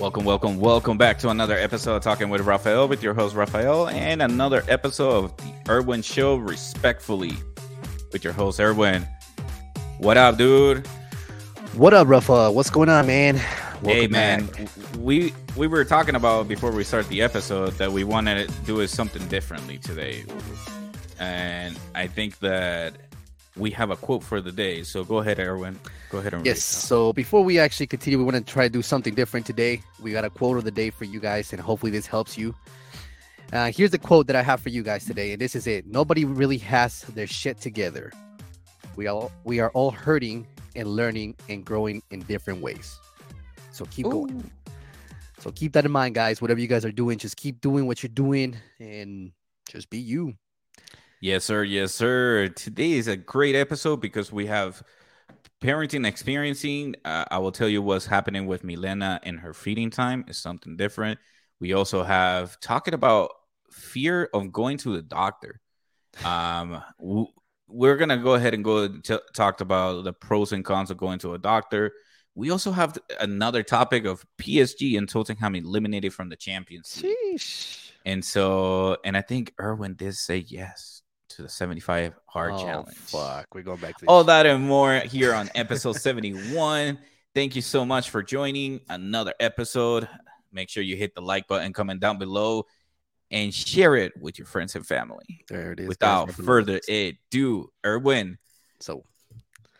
Welcome, welcome, welcome back to another episode of Talking with Rafael with your host Rafael and another episode of the Erwin Show, respectfully, with your host Erwin. What up, dude? What up, Rafa? What's going on, man? Welcome hey, man. Back. We we were talking about before we start the episode that we wanted to do something differently today, and I think that we have a quote for the day. So go ahead, Erwin. Go ahead and yes. So before we actually continue, we want to try to do something different today. We got a quote of the day for you guys, and hopefully this helps you. Uh, here's the quote that I have for you guys today, and this is it: Nobody really has their shit together. We all we are all hurting and learning and growing in different ways. So keep Ooh. going. So keep that in mind, guys. Whatever you guys are doing, just keep doing what you're doing and just be you. Yes, sir. Yes, sir. Today is a great episode because we have parenting experiencing. Uh, I will tell you what's happening with Milena and her feeding time is something different. We also have talking about fear of going to the doctor. Um, we're gonna go ahead and go t- talk about the pros and cons of going to a doctor. We also have another topic of PSG and Tottenham eliminated from the Champions League. And so, and I think Erwin did say yes to the 75 hard oh, challenge. Fuck, we're going back to all that and more here on episode 71. Thank you so much for joining another episode. Make sure you hit the like button, comment down below, and share it with your friends and family. There it is. Without further ado, Erwin. So,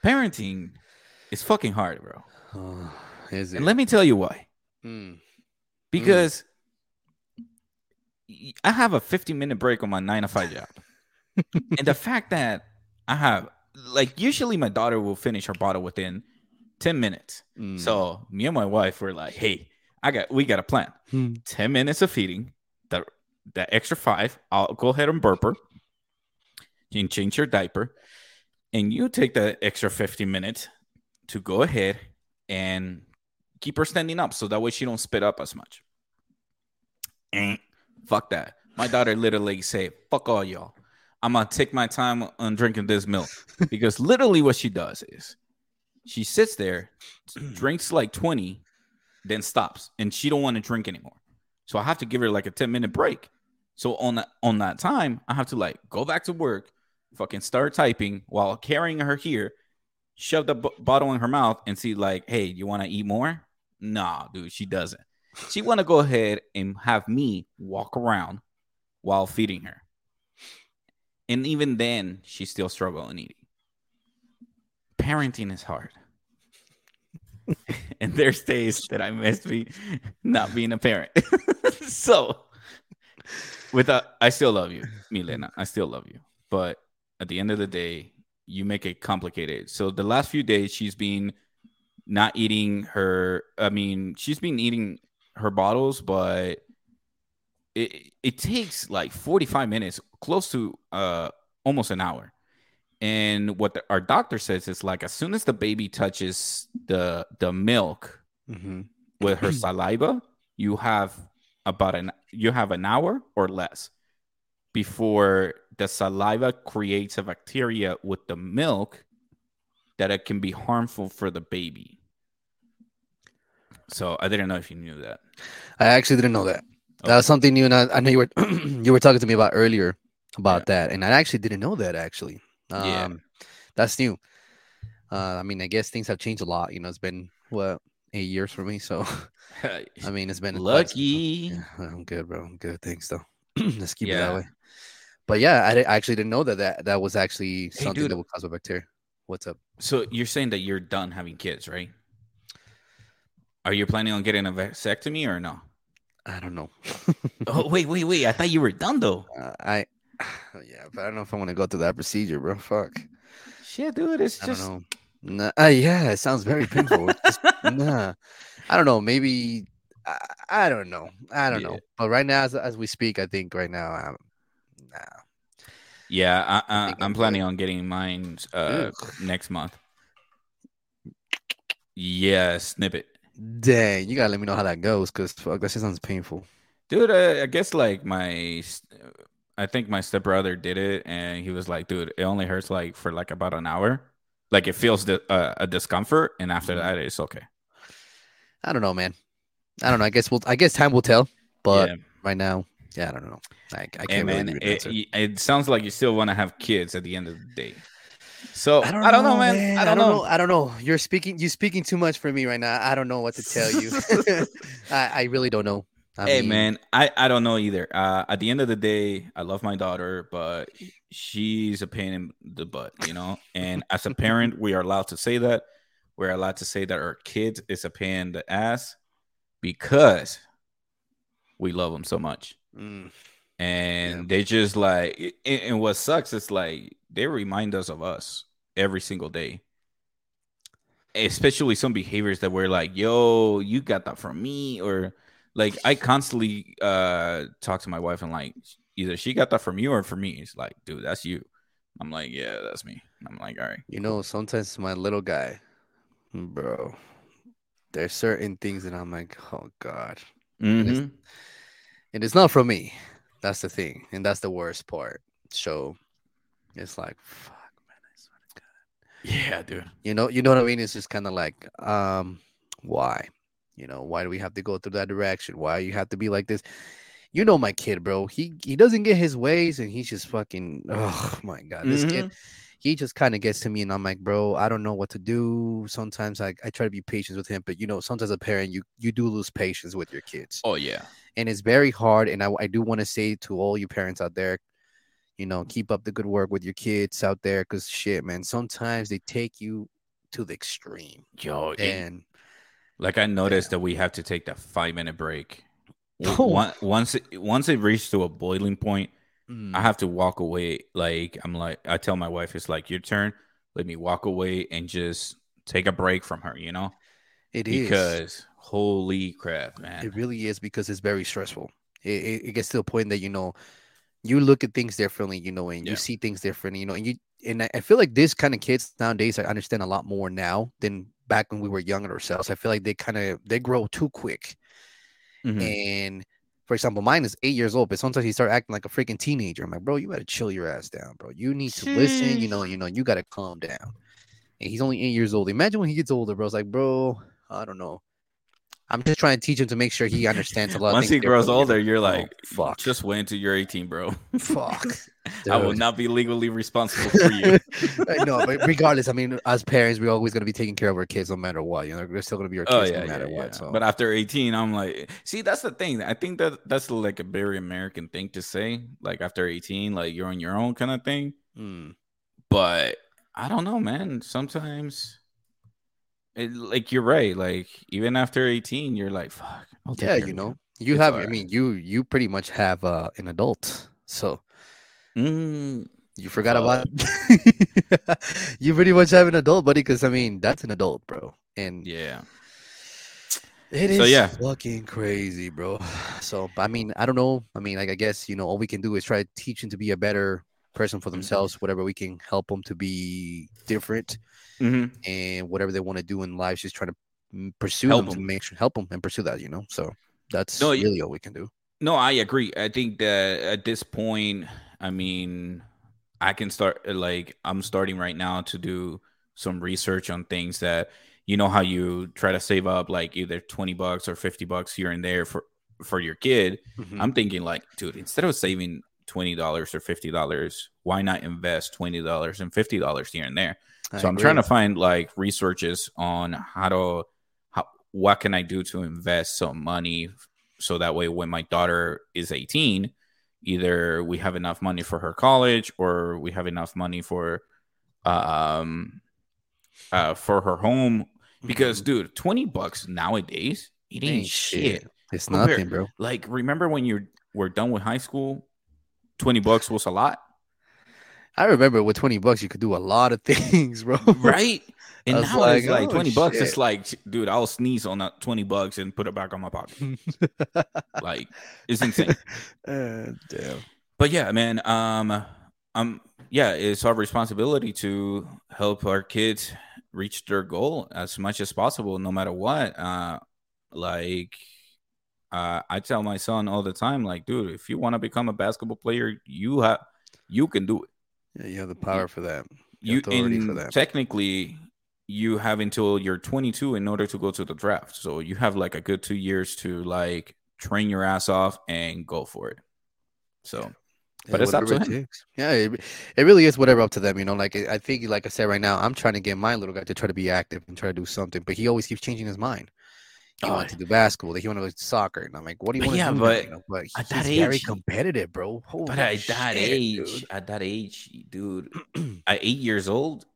parenting is fucking hard, bro. Uh, is it? And let me tell you why. Mm. Because mm. I have a 50 minute break on my nine to five job and the fact that I have like usually my daughter will finish her bottle within 10 minutes. Mm. So me and my wife were like, hey, I got we got a plan. Hmm. 10 minutes of feeding, the the extra five, I'll go ahead and burp her. You can change your diaper. And you take the extra 50 minutes to go ahead and keep her standing up so that way she don't spit up as much. And fuck that. My daughter literally say, fuck all y'all. I'm gonna take my time on drinking this milk because literally what she does is she sits there, drinks like 20, then stops, and she don't want to drink anymore. So I have to give her like a 10 minute break. So on that on that time, I have to like go back to work, fucking start typing while carrying her here, shove the b- bottle in her mouth, and see like, hey, you want to eat more? Nah, dude, she doesn't. She want to go ahead and have me walk around while feeding her. And even then, she's still struggling eating. Parenting is hard. and there's days that I miss me not being a parent. so, with a, I still love you, Milena. I still love you. But at the end of the day, you make it complicated. So the last few days, she's been not eating her. I mean, she's been eating her bottles, but it it takes like 45 minutes, close to uh almost an hour. And what the, our doctor says is like as soon as the baby touches the the milk mm-hmm. with her saliva, you have about an you have an hour or less before the saliva creates a bacteria with the milk that it can be harmful for the baby. So I didn't know if you knew that. I actually didn't know that. Okay. That was something new, and I, I know you were you were talking to me about earlier about yeah. that, and I actually didn't know that. Actually, um, yeah, that's new. Uh, I mean, I guess things have changed a lot. You know, it's been what eight years for me, so I mean, it's been lucky. Yeah, I'm good, bro. I'm good. Thanks, though. Let's keep yeah. it that way. But yeah, I, I, actually didn't know that that, that was actually hey, something dude. that would cause a bacteria. What's up? So you're saying that you're done having kids, right? Are you planning on getting a vasectomy or no? I don't know. oh wait, wait, wait! I thought you were done though. Uh, I, yeah, but I don't know if I want to go through that procedure, bro. Fuck. Shit, dude, it's I just. Don't know. Nah, uh, yeah, it sounds very painful. just, nah, I don't know. Maybe I, I don't know. I don't yeah. know. But right now, as, as we speak, I think right now, I'm nah. Yeah, I, I, am planning on getting mine uh, next month. Yeah, snippet. Dang, you gotta let me know how that goes, cause fuck, that shit sounds painful. Dude, uh, I guess like my, I think my stepbrother did it, and he was like, "Dude, it only hurts like for like about an hour, like it feels the, uh, a discomfort, and after mm-hmm. that, it's okay." I don't know, man. I don't know. I guess we'll. I guess time will tell. But yeah. right now, yeah, I don't know. I, I can't hey, man, really it, it, sounds like you still want to have kids at the end of the day. So I don't, I don't know, know, man. man. I, don't I don't, know. know. I don't know. You're speaking. You're speaking too much for me right now. I don't know what to tell you. I, I really don't know. I hey mean, man, I, I don't know either. Uh, at the end of the day, I love my daughter, but she's a pain in the butt, you know. And as a parent, we are allowed to say that. We're allowed to say that our kid is a pain in the ass because we love them so much. Mm. And yeah. they just like, and what sucks is like they remind us of us every single day. Especially some behaviors that we're like, yo, you got that from me, or like I constantly uh talk to my wife and like either she got that from you or from me. It's like, dude, that's you. I'm like, yeah, that's me. I'm like, all right. You know, sometimes my little guy, bro, there's certain things that I'm like, oh god, mm-hmm. and, it's, mm-hmm. and it's not from me. That's the thing, and that's the worst part. So it's like, fuck, man, I swear to God. Yeah, dude. You know, you know what I mean? It's just kind of like, um, why? You know, why do we have to go through that direction? Why you have to be like this? You know my kid, bro. He he doesn't get his ways and he's just fucking oh my god. This mm-hmm. kid he just kind of gets to me and I'm like, bro, I don't know what to do. Sometimes I, I try to be patient with him, but you know, sometimes a parent you you do lose patience with your kids. Oh yeah. And it's very hard. And I, I do want to say to all you parents out there, you know, keep up the good work with your kids out there because shit, man, sometimes they take you to the extreme. Yo, and like I noticed yeah. that we have to take that five minute break. Oh. Once it, once it reaches to a boiling point, mm. I have to walk away. Like I'm like I tell my wife, it's like your turn. Let me walk away and just take a break from her. You know, it because, is because holy crap, man, it really is because it's very stressful. It, it, it, gets to a point that you know you look at things differently, you know, and yeah. you see things differently, you know, and you and I feel like this kind of kids nowadays I understand a lot more now than back when we were younger ourselves. I feel like they kind of they grow too quick. Mm-hmm. And for example, mine is eight years old, but sometimes he start acting like a freaking teenager. I'm like, bro, you gotta chill your ass down, bro. You need to listen. You know, you know, you gotta calm down. And he's only eight years old. Imagine when he gets older, bro. It's like, bro, I don't know. I'm just trying to teach him to make sure he understands a lot. Once he grows older, you're like, oh, fuck. Just wait until you're 18, bro. fuck. I will not be legally responsible for you. no, but regardless, I mean, as parents, we're always going to be taking care of our kids no matter what. You know, they're still going to be our oh, kids oh, yeah, no matter yeah, what. Yeah. So. But after 18, I'm like, see, that's the thing. I think that that's like a very American thing to say. Like after 18, like you're on your own kind of thing. Mm. But I don't know, man. Sometimes it, like you're right. Like even after 18, you're like, fuck. yeah, you know, you it's have. Right. I mean, you you pretty much have uh, an adult. So mm, you forgot uh, about. you pretty much have an adult, buddy. Because I mean, that's an adult, bro. And yeah. It is so, yeah. fucking crazy, bro. So I mean, I don't know. I mean, like I guess you know, all we can do is try to teach them to be a better person for mm-hmm. themselves. Mm-hmm. Whatever we can help them to be different mm-hmm. and whatever they want to do in life, just trying to pursue help them, them, to make sure help them and pursue that. You know, so that's no, really all we can do. No, I agree. I think that at this point, I mean, I can start like I'm starting right now to do some research on things that you know how you try to save up like either 20 bucks or 50 bucks here and there for for your kid. Mm-hmm. I'm thinking like, dude, instead of saving $20 or $50, why not invest $20 and $50 here and there? I so I'm trying to find like researches on how to how what can I do to invest some money so that way when my daughter is 18, either we have enough money for her college or we have enough money for um uh for her home because mm-hmm. dude 20 bucks nowadays it ain't, ain't shit. shit. it's nothing bro like remember when you were done with high school 20 bucks was a lot I remember with 20 bucks, you could do a lot of things, bro. Right? And now like, it's like oh, 20 bucks. It's like, dude, I'll sneeze on that 20 bucks and put it back on my pocket. like, it's insane. Uh, damn. But yeah, man, um, um, yeah, it's our responsibility to help our kids reach their goal as much as possible, no matter what. Uh, like, uh, I tell my son all the time, like, dude, if you want to become a basketball player, you have, you can do it yeah, you have the power for that. You, you in, for that. Technically, you have until you're 22 in order to go to the draft. So you have like a good two years to like train your ass off and go for it. So, but Yeah, it's up to it him. takes. Yeah, it, it really is whatever up to them. You know, like I think, like I said right now, I'm trying to get my little guy to try to be active and try to do something, but he always keeps changing his mind. He Oh, wants to do basketball. He wants to do soccer, and I'm like, what do you want to yeah, do? now, but you know? but at he's that very competitive, bro. Holy But at that age, dude. at that age, dude, at eight years old,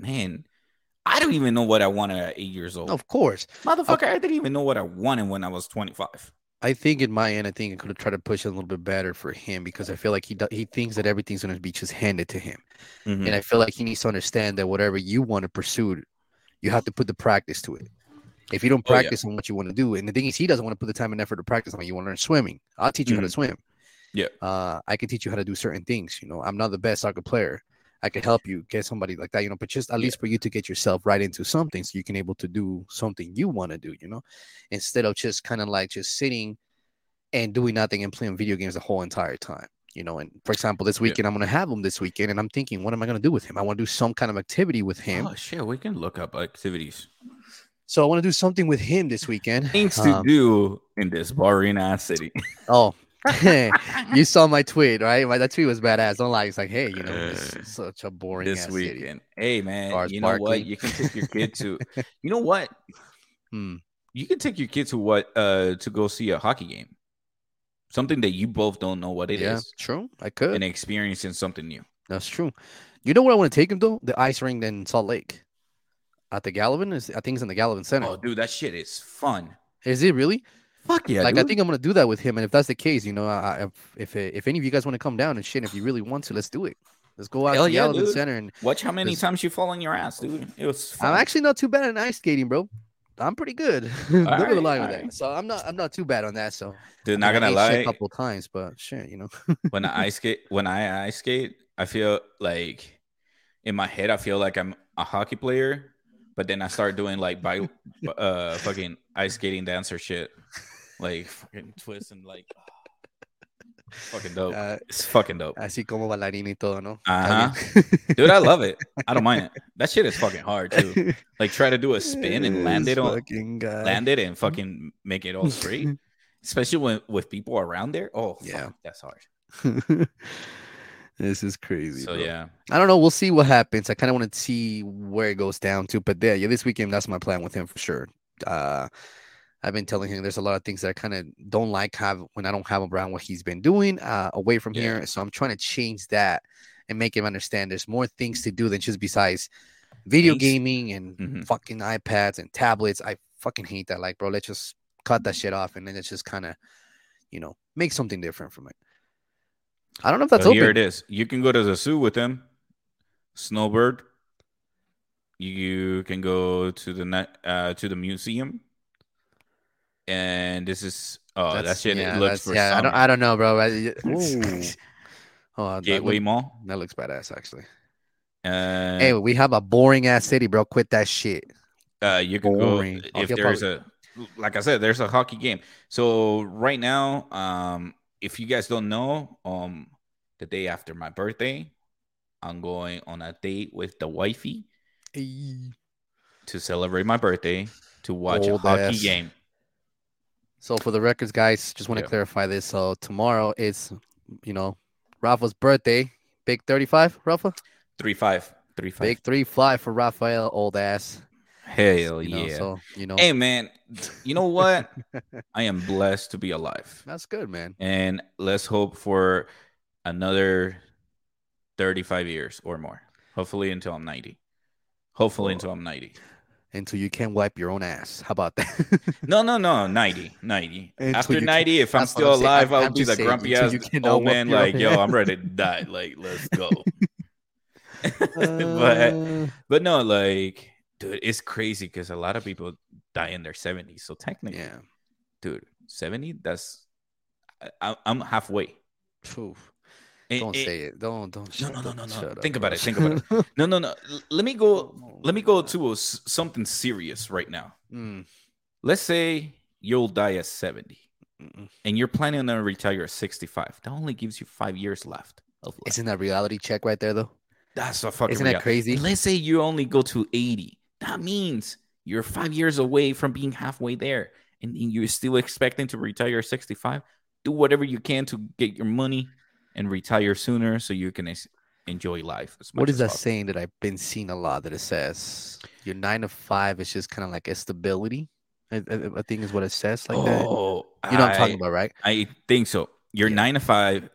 man, I don't even know what I wanted at eight years old. of course. Motherfucker, I didn't even know what I wanted when I was 25. I think in my end, I think I could have tried to push it a little bit better for him because I feel like he do, he thinks that everything's going to be just handed to him, Mhm. and I feel like he needs to understand that whatever you want to pursue, you have to put the practice to it. If you don't Oh, yeah. practice on what you want to do, and the thing is, he doesn't want to put the time and effort to practice on. it. You want to learn swimming? I'll teach you how to swim. Mm-hmm. Yeah. uh, I can teach you how to do certain things. You know, I'm not the best soccer player. I can help you get somebody like that. You know, but just at Yeah. least for you to get yourself right into something, so you can able to do something you want to do. You know, instead of just kind of like just sitting and doing nothing and playing video games the whole entire time. You know, and for example, this Yeah. weekend I'm gonna have him this weekend, and I'm thinking, what am I gonna do with him? I want to do some kind of activity with him. Oh shit, we can look up activities. So I want to do something with him this weekend. Things to Um, do in this boring ass city. Oh, you saw my tweet, right? My, that tweet was badass. Don't lie. It's like, hey, you know, this is such a boring this ass city. weekend. Hey man, Cars you know what? You can take your kid to you know what? Hmm. You can take your kid to what uh to go see a hockey game. Something that you both don't know what it is, yeah, true. I could. and experiencing something new. That's true. You know where I want to take him though? The ice rink in Salt Lake. At the Gallivan is I think it's in the Gallivan Center. Oh dude, that shit is fun. Is it really? Fuck yeah. like I think I'm gonna do that with him, and if that's the case, you know, I, if if if any of you guys want to come down and shit, if you really want to, let's do it. Let's go out Hell to the yeah, Gallivan dude. Center, and watch how many times you fall on your ass, dude. It was fun. I'm actually not too bad at ice skating, bro. I'm pretty good. Gonna Alright, lie with that. So I'm not I'm not too bad on that. So dude, I not mean, I gonna lie. a couple times, but shit, you know. when I ice skate when I ice skate, I feel like in my head I feel like I'm a hockey player, but then I start doing like by uh fucking ice skating dancer shit. Like fucking twist and like fucking dope. Uh, It's fucking dope. así como bailarina y todo, ¿no? Uh-huh. Dude, I love it. I don't mind it. That shit is fucking hard too. Like try to do a spin and land it on guy. land it and fucking make it all straight. Especially when with people around there. Oh fuck, Yeah. that's hard. this is crazy. So bro. yeah. I don't know. We'll see what happens. I kind of want to see where it goes down to. But yeah, yeah, this weekend that's my plan with him for sure. Uh, I've been telling him there's a lot of things that I kind of don't like have when I don't have him around what he's been doing uh, away from Yeah. here. So I'm trying to change that and make him understand there's more things to do than just besides video Things- gaming and Mhm. fucking iPads and tablets. I fucking hate that. Like, bro, let's just cut that shit off and then let's just kind of, you know, make something different from it. I don't know if that's Well, open. here it is. You can go to the zoo with them. Snowbird. You can go to the net uh to the museum. And this is oh that shit yeah, it looks for yeah. I don't. I don't know, bro. I. Oh, that, Gateway look- Mall. that looks badass, actually. Uh, Hey, we have a boring ass city, bro. Quit that shit. uh, you can boring. go if there's a like I said, there's a hockey game. So right now, um, if you guys don't know, um, the day after my birthday, I'm going on a date with the wifey to celebrate my birthday to watch Old a hockey ass. game. So for the records, guys, just want to Yeah. clarify this. So tomorrow is, you know, Rafa's birthday. Big 35, Rafa? Three five, three five. Big 3 5 for Rafael, old ass. Hell You know, yeah! So, you know, Hey man, you know what? I am blessed to be alive, that's good, man. and let's hope for another thirty-five years or more. Hopefully until I'm ninety. Hopefully Whoa. until I'm ninety. Until you can wipe your own ass. How about that? No, no, no, 90, 90. Until After you can- 90, if I'm still I'm saying. alive, I'm- I'll I'm be the grumpy ass old man. Like, yo. I'm ready to die. Like, let's go. but Uh, but no, like, dude, it's crazy because a lot of people die in their 70s. So technically, yeah. dude, 70, that's I, I'm halfway. Phew. And- Don't and- say it. Don't don't. No, no, no, no, no. shut up, Think about it, think about it. No, no, no. Let me go. Let me go to a something serious right now. Mm, Let's say you'll die at 70. mm-mm. and you're planning to retire at 65, that only gives you five years left of life. Isn't that reality check right there though? That's a fucking Isn't that reality. crazy? Let's say you only go to 80. That means you're five years away from being halfway there, and you're still expecting to retire at 65. Do whatever you can to get your money and retire sooner so you can enjoy life. what is that possible. saying that I've been seeing a lot that it says your nine to five is just kind of like a stability? I, I, I, think is what it says like oh, that. You know I, what I'm talking about, right? I think so. Your yeah. nine to five,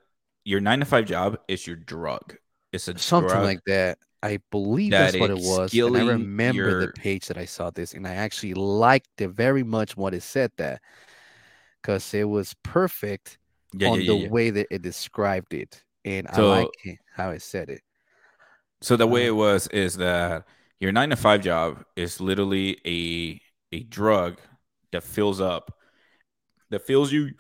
your nine to five job is your drug. It's a something drug like that. I believe that that's what it was. And I remember your... the page that I saw this, and I actually liked it very much what it said that because it was perfect yeah, on yeah, the way that it described it, and so, I like how it said it. So the way um, it was is that your nine to five job is literally a a drug that fills up, that fills you.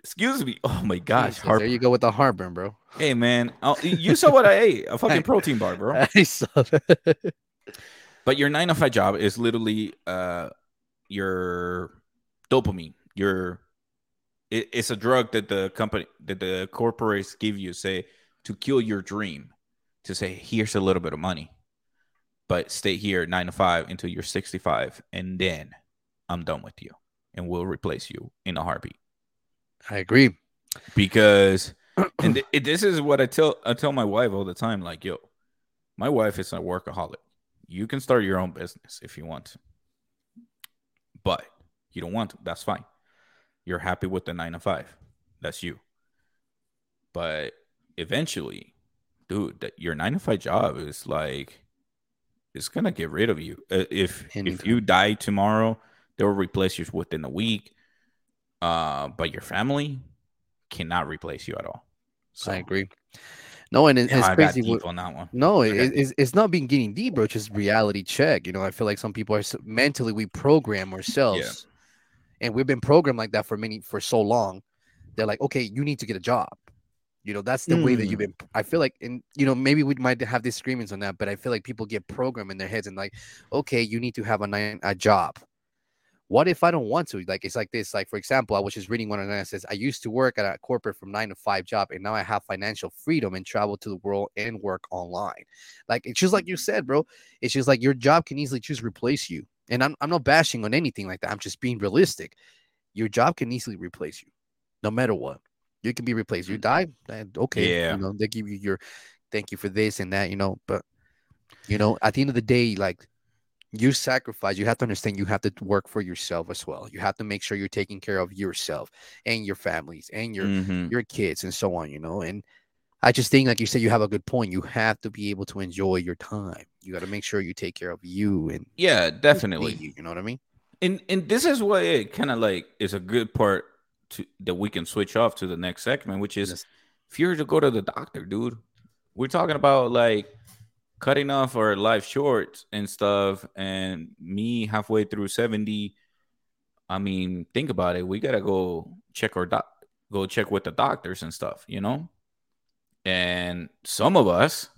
Excuse me. Oh my gosh. There you go with the heartburn, bro. Hey man, oh, you saw what I ate? A fucking protein bar, bro. I saw that. but your nine to five job is literally uh your dopamine. Your it, it's a drug that the company that the corporates give you, say to kill your dream, to say here's a little bit of money but stay here nine to five until you're 65, and then I'm done with you, and we'll replace you in a heartbeat. I agree because, and th- this is what I tell I tell my wife all the time. Like, yo, my wife is a workaholic. You can start your own business if you want to, but you don't want to. That's fine. You're happy with the nine to five. That's you. But eventually, dude, that your nine to five job is like it's gonna get rid of you. Uh, if Anytime. if you die tomorrow, they'll replace you within a week. Uh, but your family cannot replace you at all. So, I agree. No, and it, it's crazy. What, on that one. No, okay. it, it's, it's not being getting deep, bro. It's just reality check. You know, I feel like some people are mentally we program ourselves, yeah. and we've been programmed like that for many for so long. They're like, okay, you need to get a job. You know, that's the mm. way that you've mm. been. I feel like, and you know, maybe we might have disagreements on that, but I feel like people get programmed in their heads and like, okay, you need to have a nine a job. What if I don't want to? Like, it's like this. Like, for example, I was just reading one of them says, I used to work at a corporate from nine to five job, and now I have financial freedom and travel to the world and work online. Like, it's just like you mm-hmm. said, bro. It's just like your job can easily choose replace you. And I'm, I'm not bashing on anything like that. I'm just being realistic. Your job can easily replace you, no matter what. You can be replaced. You mm-hmm. die, okay. Yeah. You know, they give you your thank you for this and that, you know. But you know, at the end of the day, like you sacrifice, you have to understand you have to work for yourself as well. You have to make sure you're taking care of yourself and your families and your mm-hmm. your kids and so on, you know. And I just think, like you said, you have a good point. You have to be able to enjoy your time. You got to make sure you take care of you and yeah, definitely. You, you know what I mean? And and this is what it kind of like is a good part to that we can switch off to the next segment, which is yes. if you're to go to the doctor, dude. We're talking about like cutting off our life short and stuff, and me halfway through 70. I mean, think about it. We gotta go check our doc go check with the doctors and stuff, you know? And some of us,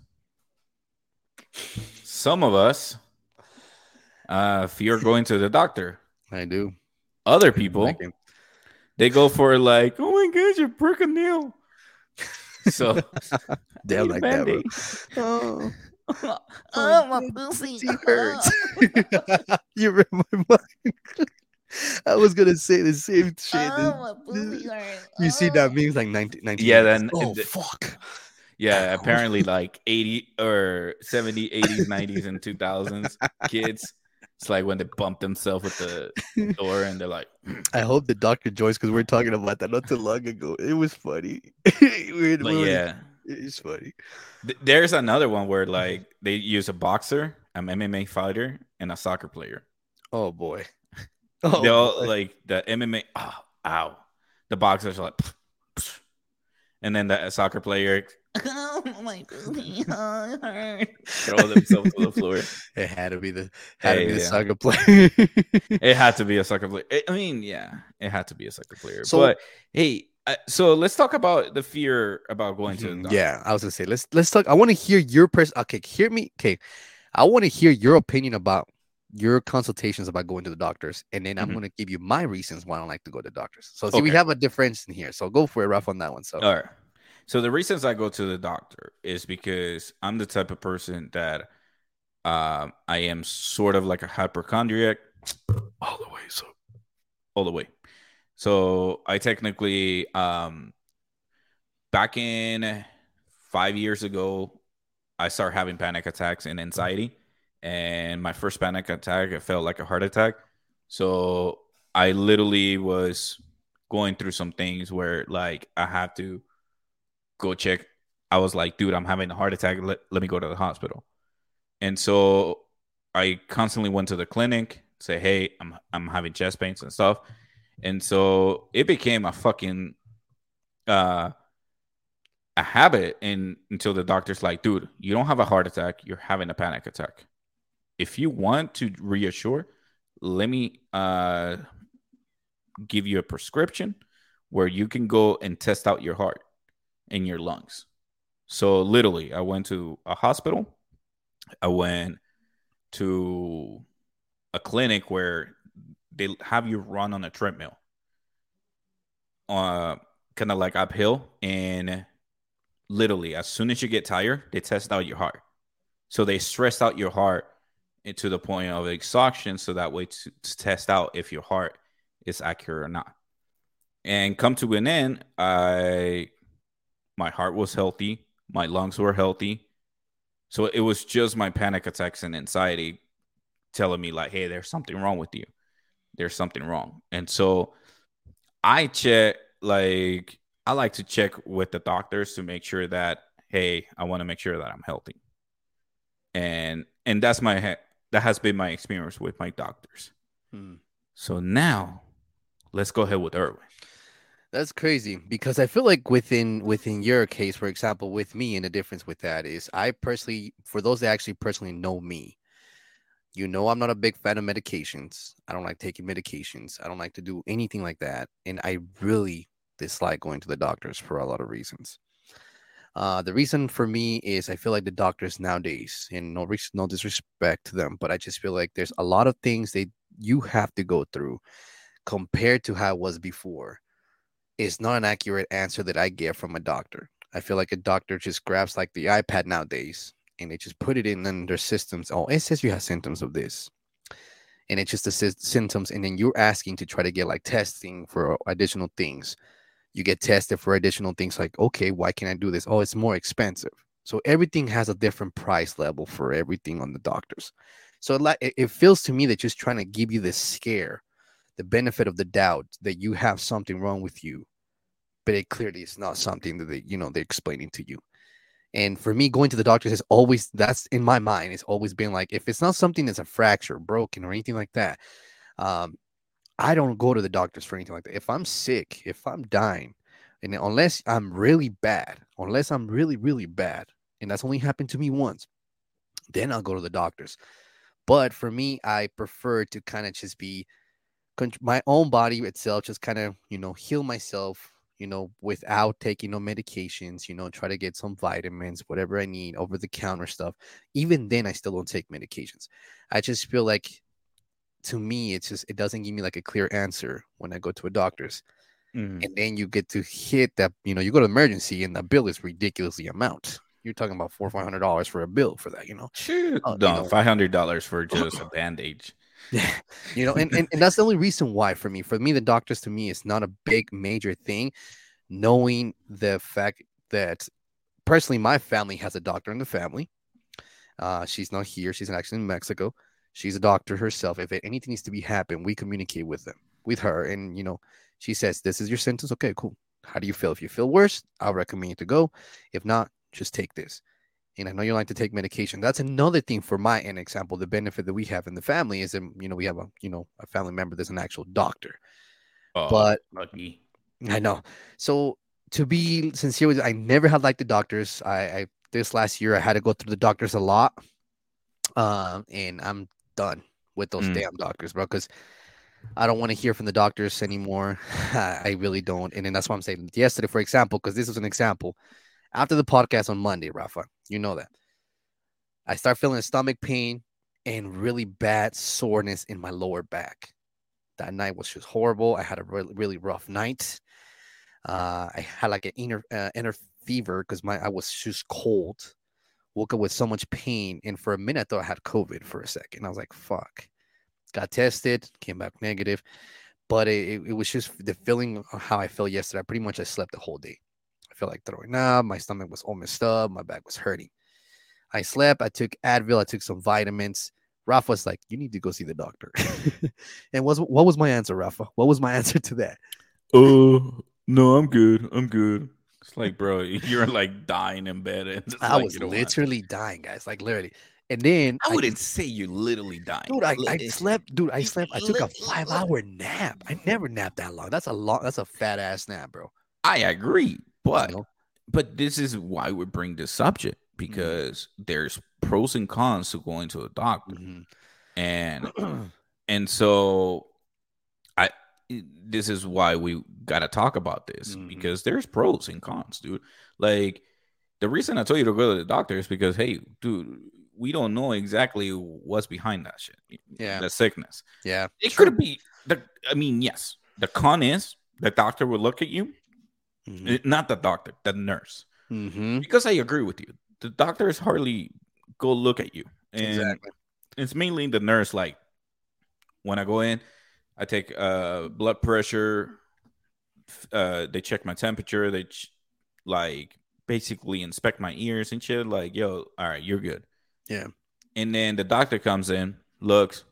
some of us uh fear going to the doctor. I do. Other people they go for like, oh my gosh, you broke a nail. So they're like that. Oh. oh, oh, my pussy hurts. Oh. you remember? I was gonna say the same shit. Oh, you see that oh. memes like 19, 19 Yeah, then oh the, fuck. Yeah, apparently like 80 or 70, 80s, 90s, and 2000s kids it's like when they bump themselves with the door and they're like, hmm. I hope the doctor joins because we are talking about that not too long ago. It was funny. we but yeah, it's funny. There's another one where like they use a boxer, an MMA fighter, and a soccer player. Oh boy. Oh, they all boy. like the MMA. Oh, ow. The boxers are like, and then the uh, soccer player oh my hurt. Throw themselves to the floor. It had to be the had hey, to be the yeah. soccer player. it had to be a soccer player. I mean, yeah, it had to be a soccer player. So, but hey, uh, so let's talk about the fear about going to. Mm-hmm. yeah, I was gonna say let's let's talk. I want to hear your person. Okay, hear me. Okay, I want to hear your opinion about your consultations about going to the doctors, and then I'm mm-hmm. going to give you my reasons why I don't like to go to doctors. So, see, okay. we have a difference in here. So, go for it, rough on that one. So, all right. So the reasons I go to the doctor is because I'm the type of person that Uh, I am sort of like a hypochondriac. All the way, so all the way. So I technically, um, back in five years ago, I started having panic attacks and anxiety. And my first panic attack, it felt like a heart attack. So I literally was going through some things where like I have to go check. I was like, dude, I'm having a heart attack. Let, let me go to the hospital. And so I constantly went to the clinic, say, hey, I'm I'm having chest pains and stuff. And so it became a fucking uh a habit and until the doctor's like, dude, you don't have a heart attack, you're having a panic attack. If you want to reassure, let me uh give you a prescription where you can go and test out your heart and your lungs. So literally, I went to a hospital. I went to a clinic where they have you run on a treadmill, uh, kind of like uphill, and literally, as soon as you get tired, they test out your heart. So they stress out your heart to the point of exhaustion, so that way to, to test out if your heart is accurate or not. And come to an end, I my heart was healthy, my lungs were healthy. So it was just my panic attacks and anxiety telling me like, "Hey, there's something wrong with you. There's something wrong." And so I check like I like to check with the doctors to make sure that hey, I want to make sure that I'm healthy. And and that's my that has been my experience with my doctors. Hmm. So now let's go ahead with Erwin. That's crazy because I feel like within within your case, for example, with me, and the difference with that is I personally, for those that actually personally know me, you know I'm not a big fan of medications. I don't like taking medications. I don't like to do anything like that, and I really dislike going to the doctors for a lot of reasons. Uh, the reason for me is I feel like the doctors nowadays, and no no disrespect to them, but I just feel like there's a lot of things that you have to go through compared to how it was before is not an accurate answer that I get from a doctor. I feel like a doctor just grabs like the iPad nowadays and they just put it in, their systems. Oh, it says you have symptoms of this. And it's just the sy- symptoms. And then you're asking to try to get like testing for additional things. You get tested for additional things like, okay, why can I do this? Oh, it's more expensive. So everything has a different price level for everything on the doctors. So it, it feels to me that just trying to give you this scare the benefit of the doubt that you have something wrong with you, but it clearly is not something that they, you know, they're explaining to you. And for me, going to the doctor has always that's in my mind. It's always been like if it's not something that's a fracture, broken, or anything like that, um, I don't go to the doctors for anything like that. If I'm sick, if I'm dying, and unless I'm really bad, unless I'm really really bad, and that's only happened to me once, then I'll go to the doctors. But for me, I prefer to kind of just be my own body itself just kind of you know heal myself you know without taking no medications you know try to get some vitamins whatever i need over the counter stuff even then i still don't take medications. I just feel like to me it's just it doesn't give me like a clear answer when i go to a doctor's. Mm. and then you get to hit that you know you go to emergency and the bill is ridiculously amount. You're talking about four or five hundred dollars for a bill for that you know? Shoot, uh, no you know, five hundred dollars for just a bandage you know, and, and, and that's the only reason why for me, for me, the doctors to me is not a big major thing, knowing the fact that personally, my family has a doctor in the family. Uh, she's not here; she's actually in Mexico. She's a doctor herself. If anything needs to be happen, we communicate with them, with her, and you know, she says, "This is your sentence. Okay, cool. How do you feel? If you feel worse, I'll recommend you to go. If not, just take this." And I know you like to take medication. That's another thing for my an example. The benefit that we have in the family is that you know we have a you know a family member that's an actual doctor. Oh, but lucky. I know. So to be sincere with you, I never had like the doctors. I, I this last year I had to go through the doctors a lot, uh, and I'm done with those mm. damn doctors, bro. Because I don't want to hear from the doctors anymore. I really don't. And then that's why I'm saying yesterday, for example, because this was an example after the podcast on Monday, Rafa, you know that. I start feeling stomach pain and really bad soreness in my lower back. That night was just horrible. I had a really, really rough night. Uh, I had like an inner uh, inner fever because my I was just cold Woke up with so much pain, and for a minute I thought I had COVID for a second. I was like, "Fuck." Got tested, came back negative, but it, it was just the feeling of how I felt yesterday. Pretty much, I slept the whole day. Felt like throwing up. My stomach was all messed up. My back was hurting. I slept. I took Advil. I took some vitamins. Rafa was like, "You need to go see the doctor." and was what was my answer, Rafa? What was my answer to that? Oh no, I'm good. I'm good. It's like, bro, you're like dying in bed. And I like, was literally dying, guys. Like literally. And then I wouldn't I, say you're literally dying. Dude, I, I slept, dude. I slept. I took a five hour nap. I never napped that long. That's a long, that's a fat ass nap, bro. I agree. But you know? but this is why we bring this subject mm-hmm. because mm-hmm. there's pros and cons to going to a doctor. Mm-hmm. And and so I this is why we gotta talk about this mm-hmm. because there's pros and cons, dude. Like the reason I told you to go to the doctor is because hey, dude, we don't know exactly what's behind that shit. Yeah. The sickness. Yeah. It could be the I mean, yes. The con is the doctor will look at you. Mm-hmm. Not the doctor, the nurse. Mm-hmm. Because I agree with you. The doctors hardly go look at you. And exactly. It's mainly the nurse. Like when I go in, I take uh blood pressure. Uh, they check my temperature. They ch- like basically inspect my ears and shit. Like, yo, all right, you're good. Yeah. And then the doctor comes in, looks,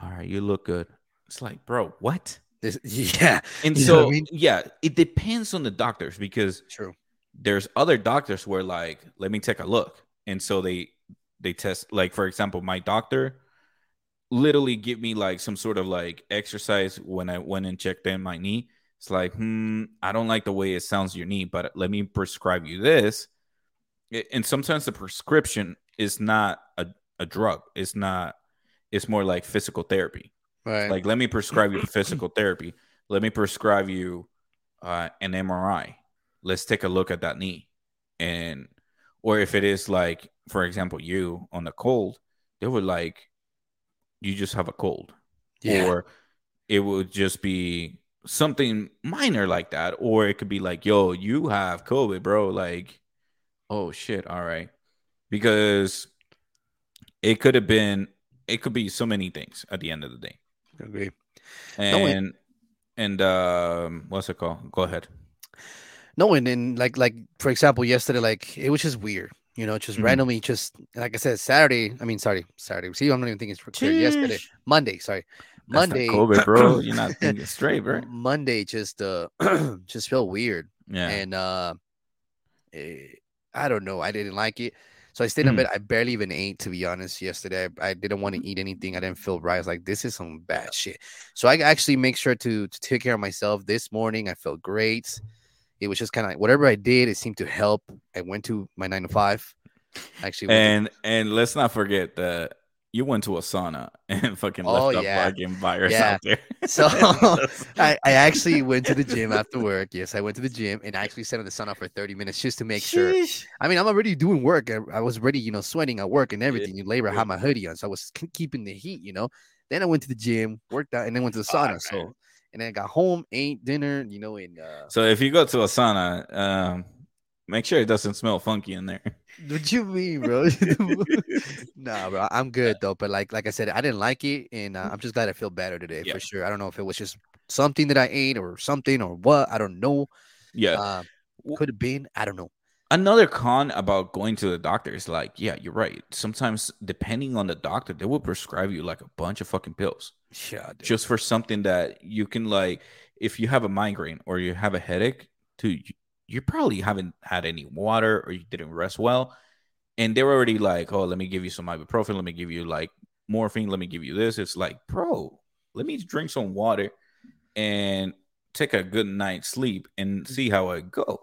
all right, you look good. It's like, bro, what? This, yeah. And you so, I mean? yeah, it depends on the doctors because true. There's other doctors where like, let me take a look, and so they they test. Like for example, my doctor literally give me like some sort of like exercise when I went and checked in my knee. It's like, hmm, I don't like the way it sounds your knee, but let me prescribe you this and sometimes the prescription is not a, a drug it's not it's more like physical therapy right. Like let me prescribe you physical therapy. Let me prescribe you uh, an mri let's take a look at that knee. And or if it is like for example you on the cold they would like you just have a cold. Yeah. or it would just be something minor like that. Or it could be like yo you have covid bro. Like oh shit, all right. Because it could have been it could be so many things at the end of the day. Agree. And no, and um what's it called? Go ahead. No, and then like like for example, yesterday, like it was just weird. You know, just mm-hmm. randomly, just like I said, Saturday. I mean, sorry, Saturday. See, I'm not even thinking it's clear. Yesterday, Monday. Sorry, That's Monday. COVID, bro. You're not thinking straight, bro. Monday just uh just felt weird. Yeah, and uh, it, I don't know. I didn't like it. So I stayed in mm. bed. I barely even ate, to be honest, yesterday. I, I didn't want to eat anything. I didn't feel right. I was like, this is some bad shit. So I actually make sure to, to take care of myself this morning. I felt great. It was just kind of like whatever I did, it seemed to help. I went to my nine to five. Actually, and to- and let's not forget that you went to a sauna and fucking left oh, yeah. fucking virus yeah. out there. so I, I actually went to the gym after work. Yes, I went to the gym and I actually sat in the sauna for 30 minutes just to make Sheesh. sure. I mean, I'm already doing work. I, I, was already, you know, sweating at work and everything. You labor, I had my hoodie on, so I was keeping the heat, you know. Then I went to the gym, worked out, and then went to the sauna. So and then I got home, ate dinner, you know, and uh, so if you go to a sauna, um, Make sure it doesn't smell funky in there. What you mean, bro? nah, bro, I'm good though. But like, like I said, I didn't like it, and uh, I'm just glad I feel better today yeah. for sure. I don't know if it was just something that I ate or something or what. I don't know. Yeah, uh, could have been. I don't know. Another con about going to the doctor is like, yeah, you're right. Sometimes, depending on the doctor, they will prescribe you like a bunch of fucking pills. Yeah, dude. just for something that you can like. If you have a migraine or you have a headache, to you probably haven't had any water or you didn't rest well. And they're already like, oh, let me give you some ibuprofen. Let me give you like morphine. Let me give you this. It's like, bro, let me drink some water and take a good night's sleep and see how I go.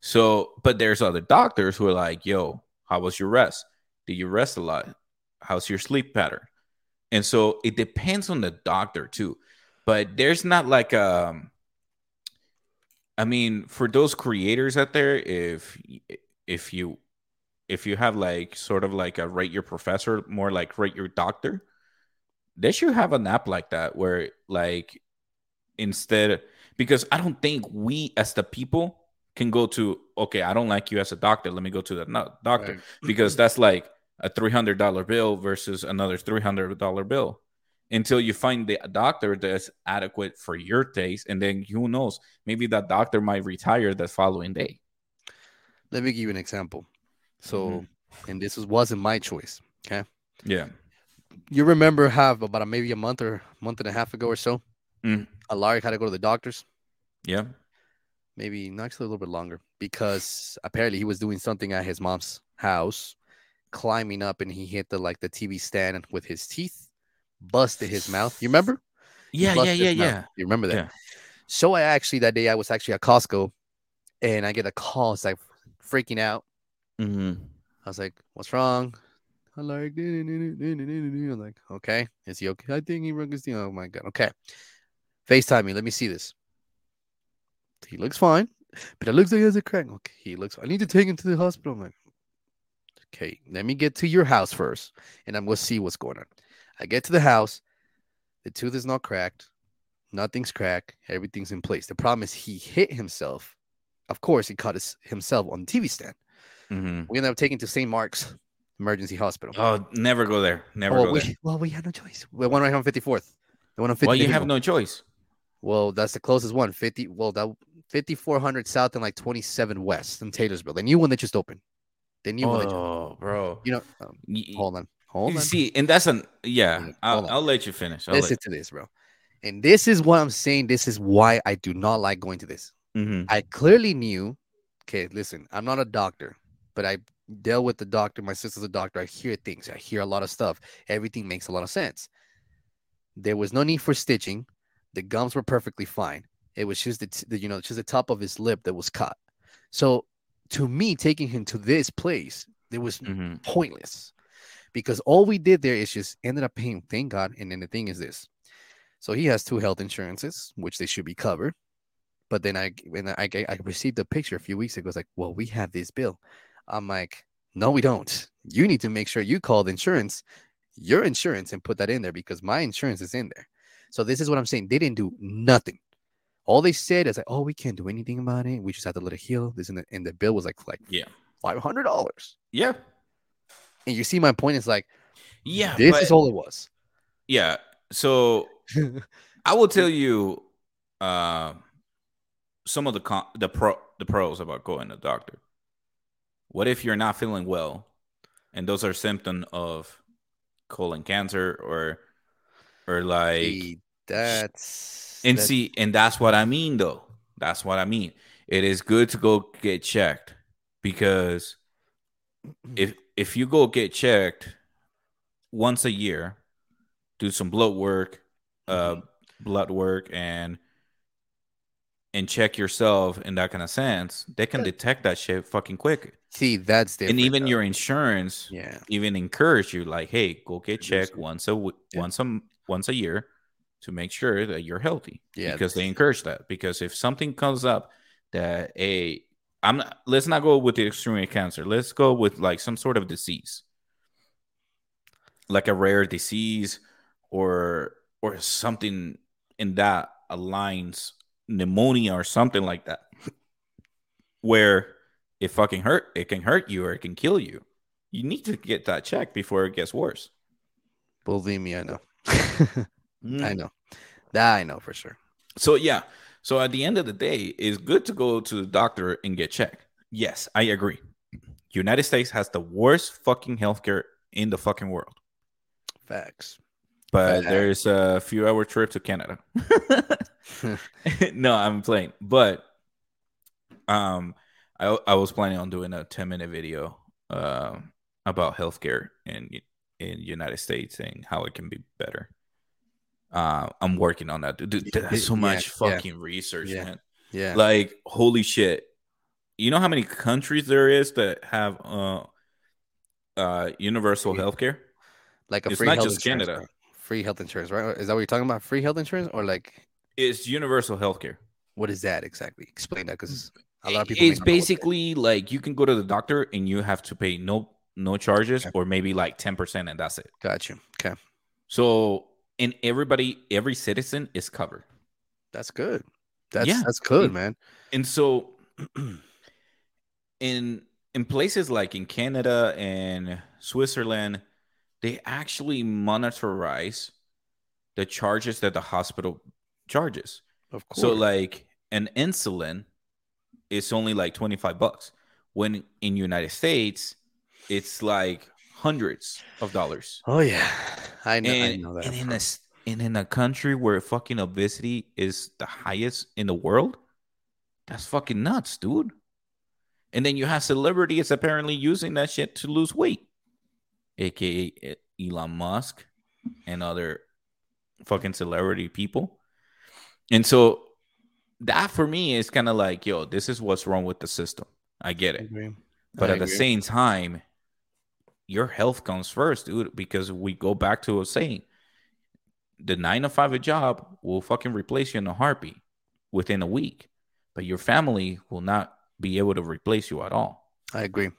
So, but there's other doctors who are like, yo, how was your rest? Did you rest a lot? How's your sleep pattern? And so it depends on the doctor too. But there's not like um I mean, for those creators out there, if if you if you have like sort of like a rate your professor, more like rate your doctor, they should have an app like that where like instead because I don't think we as the people can go to okay, I don't like you as a doctor. Let me go to the doctor right. because that's like a three hundred dollar bill versus another three hundred dollar bill until you find the doctor that's adequate for your taste, and then who knows, maybe that doctor might retire the following day. Let me give you an example. So, mm-hmm. and this was, wasn't my choice. Okay. Yeah. You remember how about a, maybe a month or month and a half ago or so, mm. Alaric had to go to the doctors. Yeah maybe actually a little bit longer because apparently he was doing something at his mom's house, climbing up and he hit the like the TV stand with his teeth, busted his mouth. You remember? Yeah, yeah, yeah, yeah. You remember that? Yeah. So I actually that day I was actually at Costco, and I get a call. It's like freaking out. Mm-hmm. I was like, "What's wrong?" I'm like, I'm like, okay, is he okay? I think he broke his teeth. Oh my god, okay. FaceTime me. Let me see this. He looks fine, but it looks like he has a crack. Okay, he looks. I need to take him to the hospital. I'm like, okay, let me get to your house first, and I'm gonna see what's going on. I get to the house. The tooth is not cracked. Nothing's cracked. Everything's in place. The problem is he hit himself. Of course, he caught his, himself on the TV stand. Mm-hmm. We ended up taking to St. Mark's Emergency Hospital. Oh, never go there. Never oh, go we, there. Well, we had no choice. The one right on 54th. The one on 50th. Well, you have no choice. Well, that's the closest one. 50. Well, that 5400 South and like 27 West in Taylorsville. The new one that just opened. The new oh, one. That just, oh, bro. You know, um, hold on. Hold on. See, and that's an, yeah, I'll, I'll, let you finish. I'll Listen let... to this, bro. And this is what I'm saying. This is why I do not like going to this. Mm-hmm. I clearly knew, okay, listen, I'm not a doctor, but I dealt with the doctor. My sister's a doctor. I hear things, I hear a lot of stuff. Everything makes a lot of sense. There was no need for stitching. The gums were perfectly fine. It was just the, t- the you know just the top of his lip that was cut. So to me, taking him to this place, it was mm-hmm. pointless because all we did there is just ended up paying. Thank God. And then the thing is this: so he has two health insurances, which they should be covered. But then I when I I received a picture a few weeks ago. It's like, well, we have this bill. I'm like, no, we don't. You need to make sure you call the insurance, your insurance, and put that in there because my insurance is in there. So this is what I'm saying. They didn't do nothing. All they said is like, "Oh, we can't do anything about it. We just have to let it heal." This and the, and the bill was like, like yeah, five hundred dollars. Yeah. And you see, my point is like, yeah, this but, is all it was. Yeah. So I will tell you, uh, some of the con- the pro the pros about going to the doctor. What if you're not feeling well, and those are symptoms of colon cancer or or like hey, that's and see, and that's what I mean, though. That's what I mean. It is good to go get checked because if if you go get checked once a year, do some blood work, uh, blood work, and and check yourself in that kind of sense, they can detect that shit fucking quick. See, that's different. And even though. your insurance, yeah, even encourage you, like, hey, go get checked once a yeah. once a once a year to make sure that you're healthy. Yeah, because they encourage that. Because if something comes up that a I'm not, let's not go with the extreme cancer. Let's go with like some sort of disease, like a rare disease, or or something in that aligns pneumonia or something like that, where it fucking hurt, it can hurt you or it can kill you. You need to get that checked before it gets worse. Believe me, I know. Mm. I know. That I know for sure. So yeah. So at the end of the day, it's good to go to the doctor and get checked. Yes, I agree. United States has the worst fucking healthcare in the fucking world. Facts. But Facts. there's a few hour trip to Canada. no, I'm playing. But um I I was planning on doing a 10 minute video uh, about healthcare in in United States and how it can be better. Uh, I'm working on that. Dude, that's so much yeah, fucking yeah. research, yeah. man. Yeah. Like, holy shit. You know how many countries there is that have uh uh universal health care? Like a it's free not health just Canada. Right? Free health insurance, right? Is that what you're talking about? Free health insurance or like it's universal health care. What is that exactly? Explain that because a lot of people it's basically like you can go to the doctor and you have to pay no no charges okay. or maybe like 10% and that's it. Got you. Okay. So and everybody, every citizen is covered. That's good. That's yeah. that's good, and, man. And so in in places like in Canada and Switzerland, they actually monitorize the charges that the hospital charges. Of course. So like an insulin is only like 25 bucks. When in United States, it's like hundreds of dollars. oh yeah, I know. And, I know that. and in a and in a country where fucking obesity is the highest in the world, that's fucking nuts, dude. And then you have celebrities apparently using that shit to lose weight, aka E- eh, Elon Musk and other fucking celebrity people. And so that for me is kind of like, yo, this is what's wrong with the system. I get it. agree. But I at the same time, your health comes first, dude, because we go back to a saying the nine to five job will fucking replace you in a heartbeat within a week, but your family will not be able to replace you at all. I agree.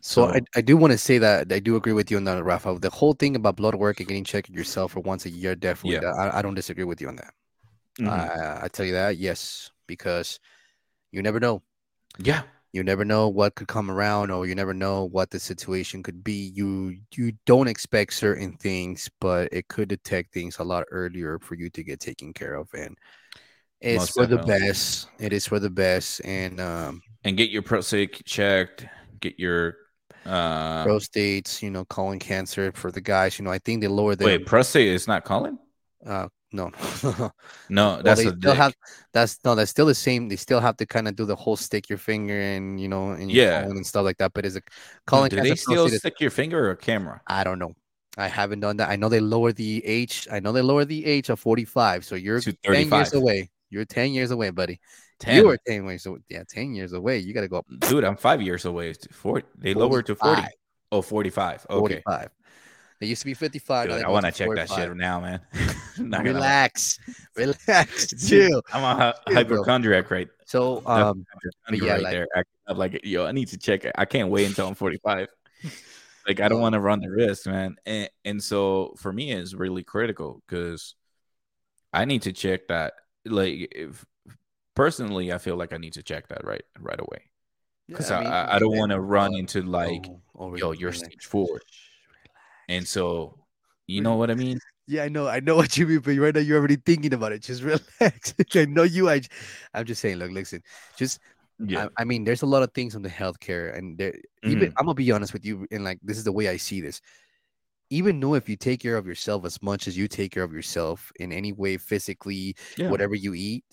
So, So- I, I do want to say that I do agree with you on that, Rafa. The whole thing about blood work and getting checked yourself for once a year, definitely. Yeah. I, I don't disagree with you on that. Mhm. I, I tell you that, yes, because you never know. yeah. You never know what could come around, or you never know what the situation could be. You you don't expect certain things, but it could detect things a lot earlier for you to get taken care of, and it's Most for the best. It is for the best, and um, And get your prostate checked, get your uh prostates, you know, colon cancer for the guys. You know, I think they lower the wait, prostate is not colon? uh no. No, Well, that's they still dick. have that's no, that's still the same. They still have to kind of do the whole stick your finger and you know and Yeah. and stuff like that. But is it No, colon do they still stick your finger or camera? I don't know. I haven't done that. I know they lower the age. I know they lower the age of 45. So you're 10 years away. You're 10 years away, buddy. 10. You are 10 years away. Yeah, 10 years away. You got to go up Dude, I'm five years away. to 40. They lowered to 40. 45. Oh, 45. Okay. 45. They used to be 55. Dude, I want to check that shit now, man. Relax. Relax. Chill. I'm a bro. hypochondriac, right? So, um, yeah, right like- there. I, I'm like, yo, I need to check it. I can't wait until I'm 45. like, I don't want to run the risk, man. And, and so for me, it's really critical because I need to check that. Like, if personally, I feel like I need to check that right right away because yeah, I, mean, I, I don't want to run into like, oh, yo, you're stage four. And so, you know what I mean? Yeah, I know, I know what you mean, but right now you're already thinking about it. Just relax. I know you. I, I'm just saying. Look, listen. Just, Yeah. I, I mean, there's a lot of things on the healthcare, and there, even mm-hmm. I'm gonna be honest with you, and like this is the way I see this. Even though if you take care of yourself as much as you take care of yourself in any way, physically, Yeah. whatever you eat,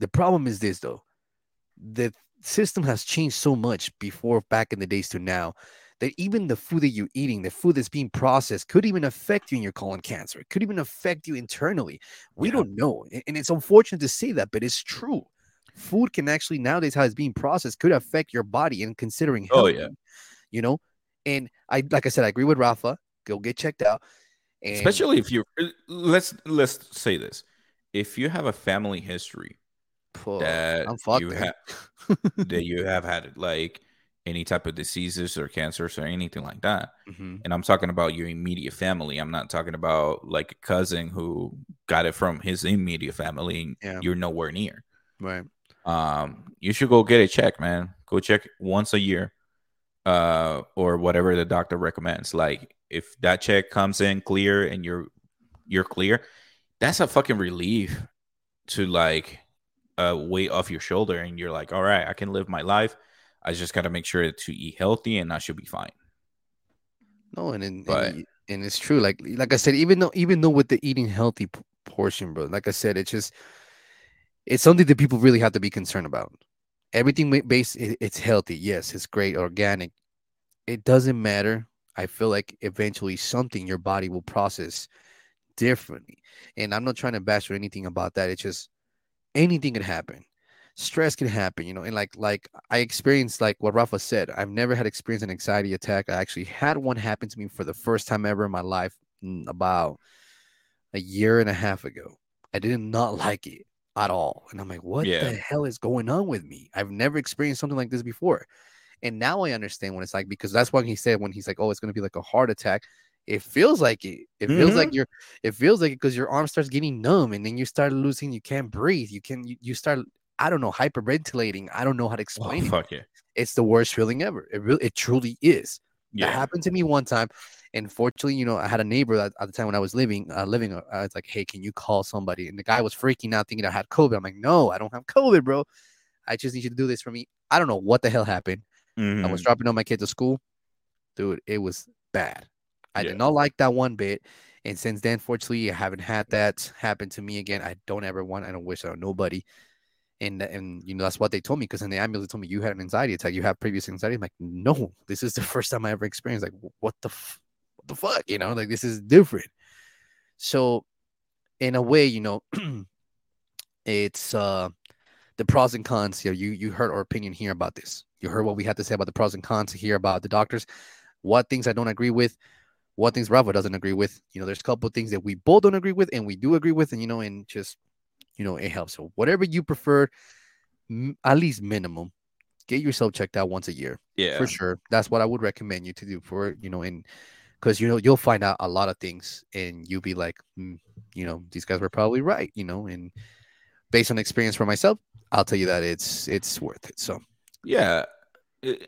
the problem is this though: the system has changed so much before back in the days to now that even the food that you're eating, the food that's being processed, could even affect you in your colon cancer. It could even affect you internally. We Yeah. don't know. And it's unfortunate to say that, but it's true. Food can actually, nowadays, how it's being processed, could affect your body and considering Oh, yeah. You know? And I, like I said, I agree with Rafa. Go get checked out. And especially if you uh, let's let's say this if you have a family history Phew, that you have that you have had like any type of diseases or cancers or anything like that Mhm. and i'm talking about your immediate family i'm not talking about like a cousin who got it from his immediate family Yeah. you're nowhere near Right. um you should go get it checked man go check once a year uh or whatever the doctor recommends like if that check comes in clear and you're you're clear that's a fucking relief to like uh weight off your shoulder and you're like all right i can live my life i just got to make sure to eat healthy and i should be fine No, and and, But- and, and it's true. Like like I said, even though even though with the eating healthy p- portion, bro, like I said, it's just it's something that people really have to be concerned about. Everything based, it, it's healthy. Yes, it's great, organic. It doesn't matter. I feel like eventually something your body will process differently. And I'm not trying to bash or anything about that. It's just anything can happen. Stress can happen, you know, and like like I experienced like what Rafa said. I've never had experienced an anxiety attack. I actually had one happen to me for the first time ever in my life mm, about a year and a half ago. I did not like it at all. And I'm like, what Yeah. the hell is going on with me? I've never experienced something like this before. And now I understand what it's like because that's what he said when he's like, oh, it's going to be like a heart attack. It feels like it. It feels like you're, it feels like it because your arm starts getting numb and then you start losing, you can't breathe. You can, you, you start I don't know, hyperventilating. I don't know how to Oh, explain it. fuck yeah. It's the worst feeling ever. It really, it truly is. That Yeah. happened to me one time, and fortunately, you know, I had a neighbor at, at the time when I was living, uh, living. uh, I was like, "Hey, can you call somebody?" And the guy was freaking out, thinking I had COVID. I'm like, "No, I don't have COVID, bro. I just need you to do this for me." I don't know what the hell happened. I was Mhm. dropping on my kid to school, dude. It was bad. I Yeah. did not like that one bit. And since then, fortunately, I haven't had that happen to me again. I don't ever want. I don't wish on nobody. And and you know that's what they told me because in the ambulance they told me you had an anxiety attack. You have previous anxiety. I'm like, no, this is the first time I ever experienced. Like, what the f- what the fuck? You know, like this is different. So, in a way, you know, it's uh the pros and cons. You know, you you heard our opinion here about this. You heard what we had to say about the pros and cons here about the doctors. What things I don't agree with, what things Rafa doesn't agree with. You know, there's a couple of things that we both don't agree with and we do agree with, and you know, and just you know, it helps. So whatever you prefer, m- at least minimum, get yourself checked out once a year Yeah. for sure. That's what I would recommend you to do for you know, and because you know you'll find out a lot of things, and you'll be like, "Hmm, you know, these guys were probably right, you know, and based on experience for myself, I'll tell you that it's it's worth it. So Yeah.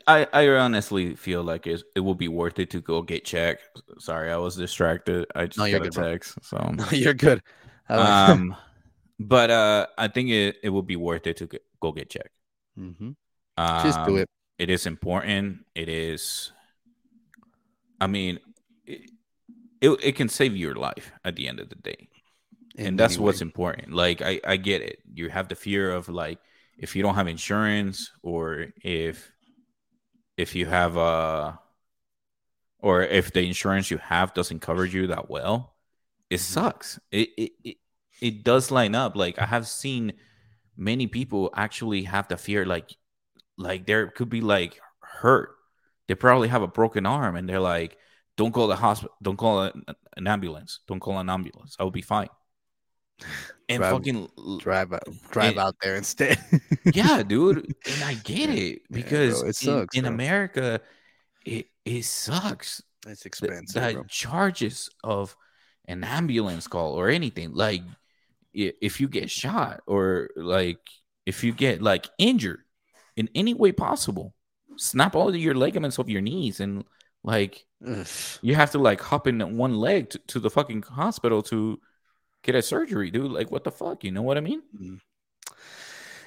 I, I honestly feel like it, it will be worth it to go get checked. Sorry, I was distracted. I just No, got a good, bro. text. So you're good. Um but uh I think it, it will be worth it to get, go get checked. Mhm. Um, Just do it. It is important. It is I mean it, it, it can save your life at the end of the day. in and that's any what's important like I, I get it you have the fear of like if you don't have insurance or if if you have uh or if the insurance you have doesn't cover you that well it Mhm. sucks it, it it it does line up. Like i have seen many people actually have the fear like like there could be like hurt. They probably have a broken arm and they're like don't call the hospital don't call an, an ambulance. Don't call an ambulance. I will be fine. And Drive- fucking drive out, drive it- out there instead. yeah dude. And i get it Yeah, because bro, it in- sucks, in, bro. america it it sucks. It's expensive, the bro. charges of an ambulance call or anything like if you get shot or like if you get like injured in any way possible snap all of your ligaments of your knees and like Ugh. you have to like hop in one leg to, to the fucking hospital to get a surgery dude like what the fuck you know what i mean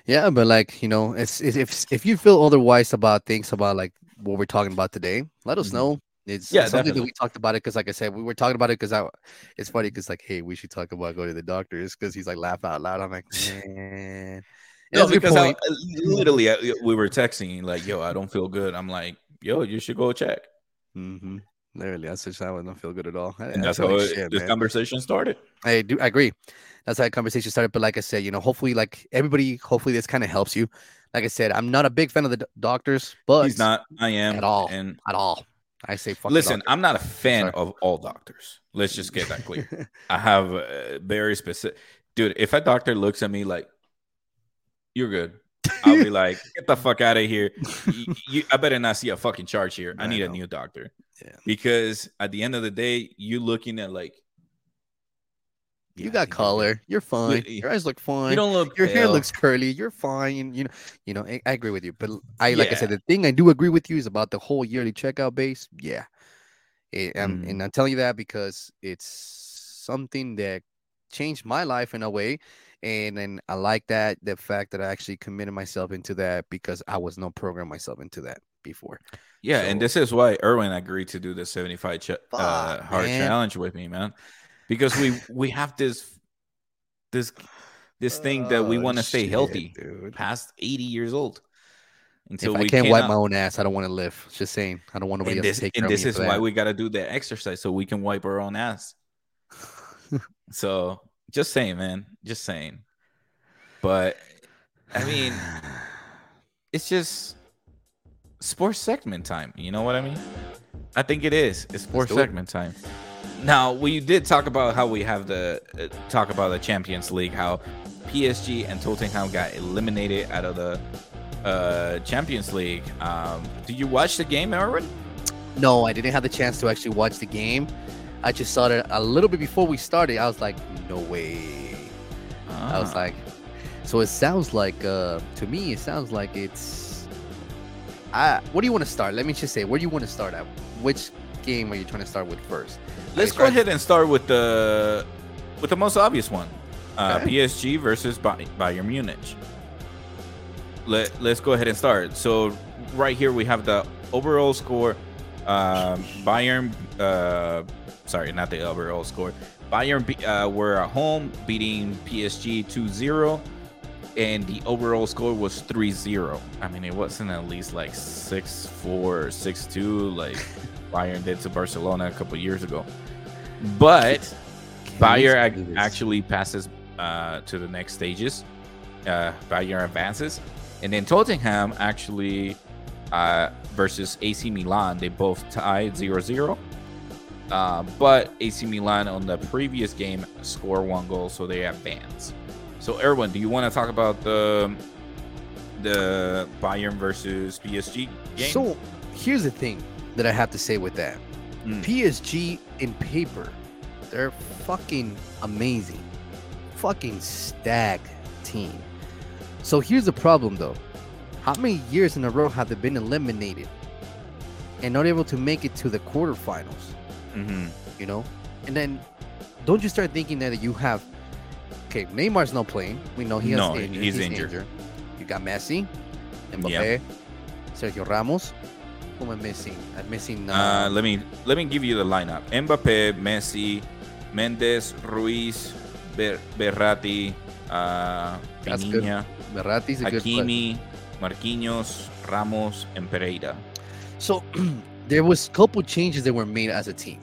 Yeah, but like you know, it's, it's if if you feel otherwise about things about like what we're talking about today, let us Mhm. know. It's Yeah, something that we talked about it because, like I said, we were talking about it because I. It's funny because like, hey, we should talk about going to the doctors because he's like laugh out loud. I'm like, man. no because I, literally I, we were texting like yo i don't feel good i'm like yo you should go check Mm-hmm. Literally, I said I don't feel good at all. I- that's how like it, this man. conversation started I do. I agree. That's how the conversation started. But like I said, you know, hopefully, like everybody, hopefully this kind of helps you. Like I said, I'm not a big fan of the do- doctors, but he's not i am at all. and at all. I say, listen doctor. i'm not a fan Sorry. of all doctors let's just get that clear I have a very specific dude. If a doctor looks at me like you're good, I'll be like, get the fuck out of here. You, you- I better not see a fucking charge here. I I need a new doctor. Yeah. Because at the end of the day, you looking at like you Yeah, got color. You're fine. you- Your eyes look fine. You don't look. Your hair looks curly. You're fine. You know, you know. I, I agree with you. But I, like I said, the thing I do agree with you is about the whole yearly checkout base. Yeah, It- um, Mm. and I'm telling you that because it's something that changed my life in a way, and then I like that the fact that I actually committed myself into that because I was not programmed myself into that before. Yeah, and this is why Erwin agreed to do the 75 ch- uh, hard man. challenge with me, man. Because we we have this this this thing that we Oh, want to stay shit, healthy dude. past 80 years old. Until if we I can't wipe my own ass, I don't want to live. Just saying, I don't want nobody and else this, to take and care this of me is why that. we got to do the exercise so we can wipe our own ass. so just saying, man, just saying. But I mean, it's just sports segment time. You know what I mean? I think it is. It's sports do it. segment time. Now we did talk about how we have the uh, talk about the Champions League, how PSG and Tottenham got eliminated out of the uh, Champions League. Um, did you watch the game, Erwin? No, I didn't have the chance to actually watch the game. I just saw it a little bit before we started. I was like, no way. I was Ah. like, So it sounds like, uh, to me, it sounds like it's. Uh, what do you want to start? Let me just say, where do you want to start at? Which game are you trying to start with first? Let's go ahead and start with the with the most obvious one. Uh, Okay. PSG versus Bayern Munich. Let Let's go ahead and start. So right here we have the overall score. Um, Bayern, uh, sorry, not the overall score. Bayern uh, were at home beating PSG 2-0 and the overall score was 3-0. I mean, it wasn't at least like 6-4, 6-2 like Bayern did to Barcelona a couple years ago. But Bayern ac- actually passes uh, to the next stages. Uh, Bayern advances, and then Tottenham actually uh, versus AC Milan. They both tied 0-0. Uh, but AC Milan on the previous game score one goal, so they advance. So, Erwin, do you want to talk about the the Bayern versus PSG game? So here's the thing that I have to say with that. Mm. PSG in paper, they're fucking amazing. Fucking stacked team. So here's the problem though. How many years in a row have they been eliminated and not able to make it to the quarterfinals? Mhm. You know? And then don't you start thinking that you have okay, Neymar's not playing. We know he has No, injured. he's injured. You got Messi, Mbappe, Yeah. Sergio Ramos. Who am I missing? I'm missing. Uh, Uh, let me let me give you the lineup: Mbappe, Messi, Mendes, Ruiz, Ber- Verratti, uh, That's good. Pinilla, Verratti's a. Hakimi, Marquinhos, Ramos, and Pereira. So there was a couple changes that were made as a team.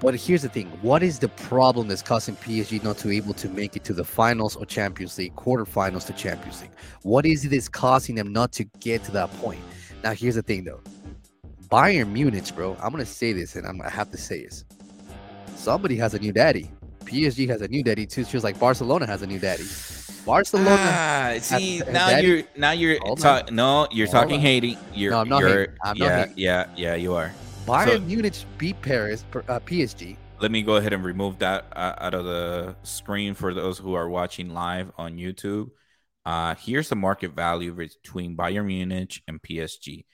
But here's the thing: what is the problem that's causing PSG not to be able to make it to the finals or Champions League, quarterfinals to Champions League? What is it that's causing them not to get to that point? Now, here's the thing, though: Bayern Munich, bro. I'm gonna say this, and I'm gonna have to say this. Somebody has a new daddy. PSG has a new daddy too, just like Barcelona has a new daddy. Barcelona. Ah, see Has- now Daddy- you're now you're Hold ta- no you're Hold talking on. hating. You're No, I'm not you're, hating. I'm not yeah hating. yeah yeah you are. Bayern so- Munich beat Paris, uh, PSG. let me go ahead and remove that uh, out of the screen for those who are watching live on YouTube. Uh, here's the market value between Bayern Munich and PSG.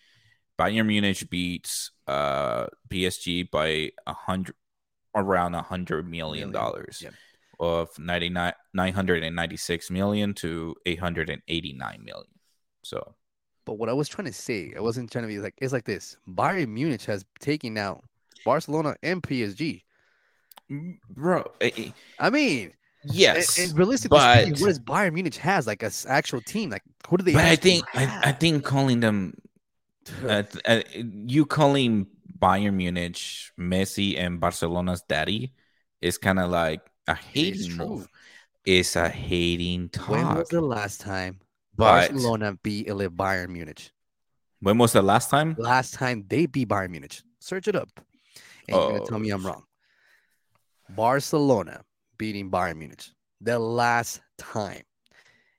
Bayern Munich beats uh, PSG by a hundred, around a hundred million dollars, yep. of 99 996 million to 889 million. So But what I was trying to say, I wasn't trying to be like it's like this. Bayern Munich has taken out Barcelona and PSG. bro, eh, eh, I mean, and, yes, and realistically but- speaking, what does Bayern Munich has like a s- actual team? Like who do they? but I think I, I think calling them uh, uh, you calling Bayern Munich Messi and Barcelona's daddy is kind of like a hating move. It's a hating talk. when was the last time But Barcelona beat Bayern Munich? when was the last time? Last time they beat Bayern Munich. Search it up, and you're gonna tell me I'm Oh, wrong. Barcelona beating Bayern Munich the last time.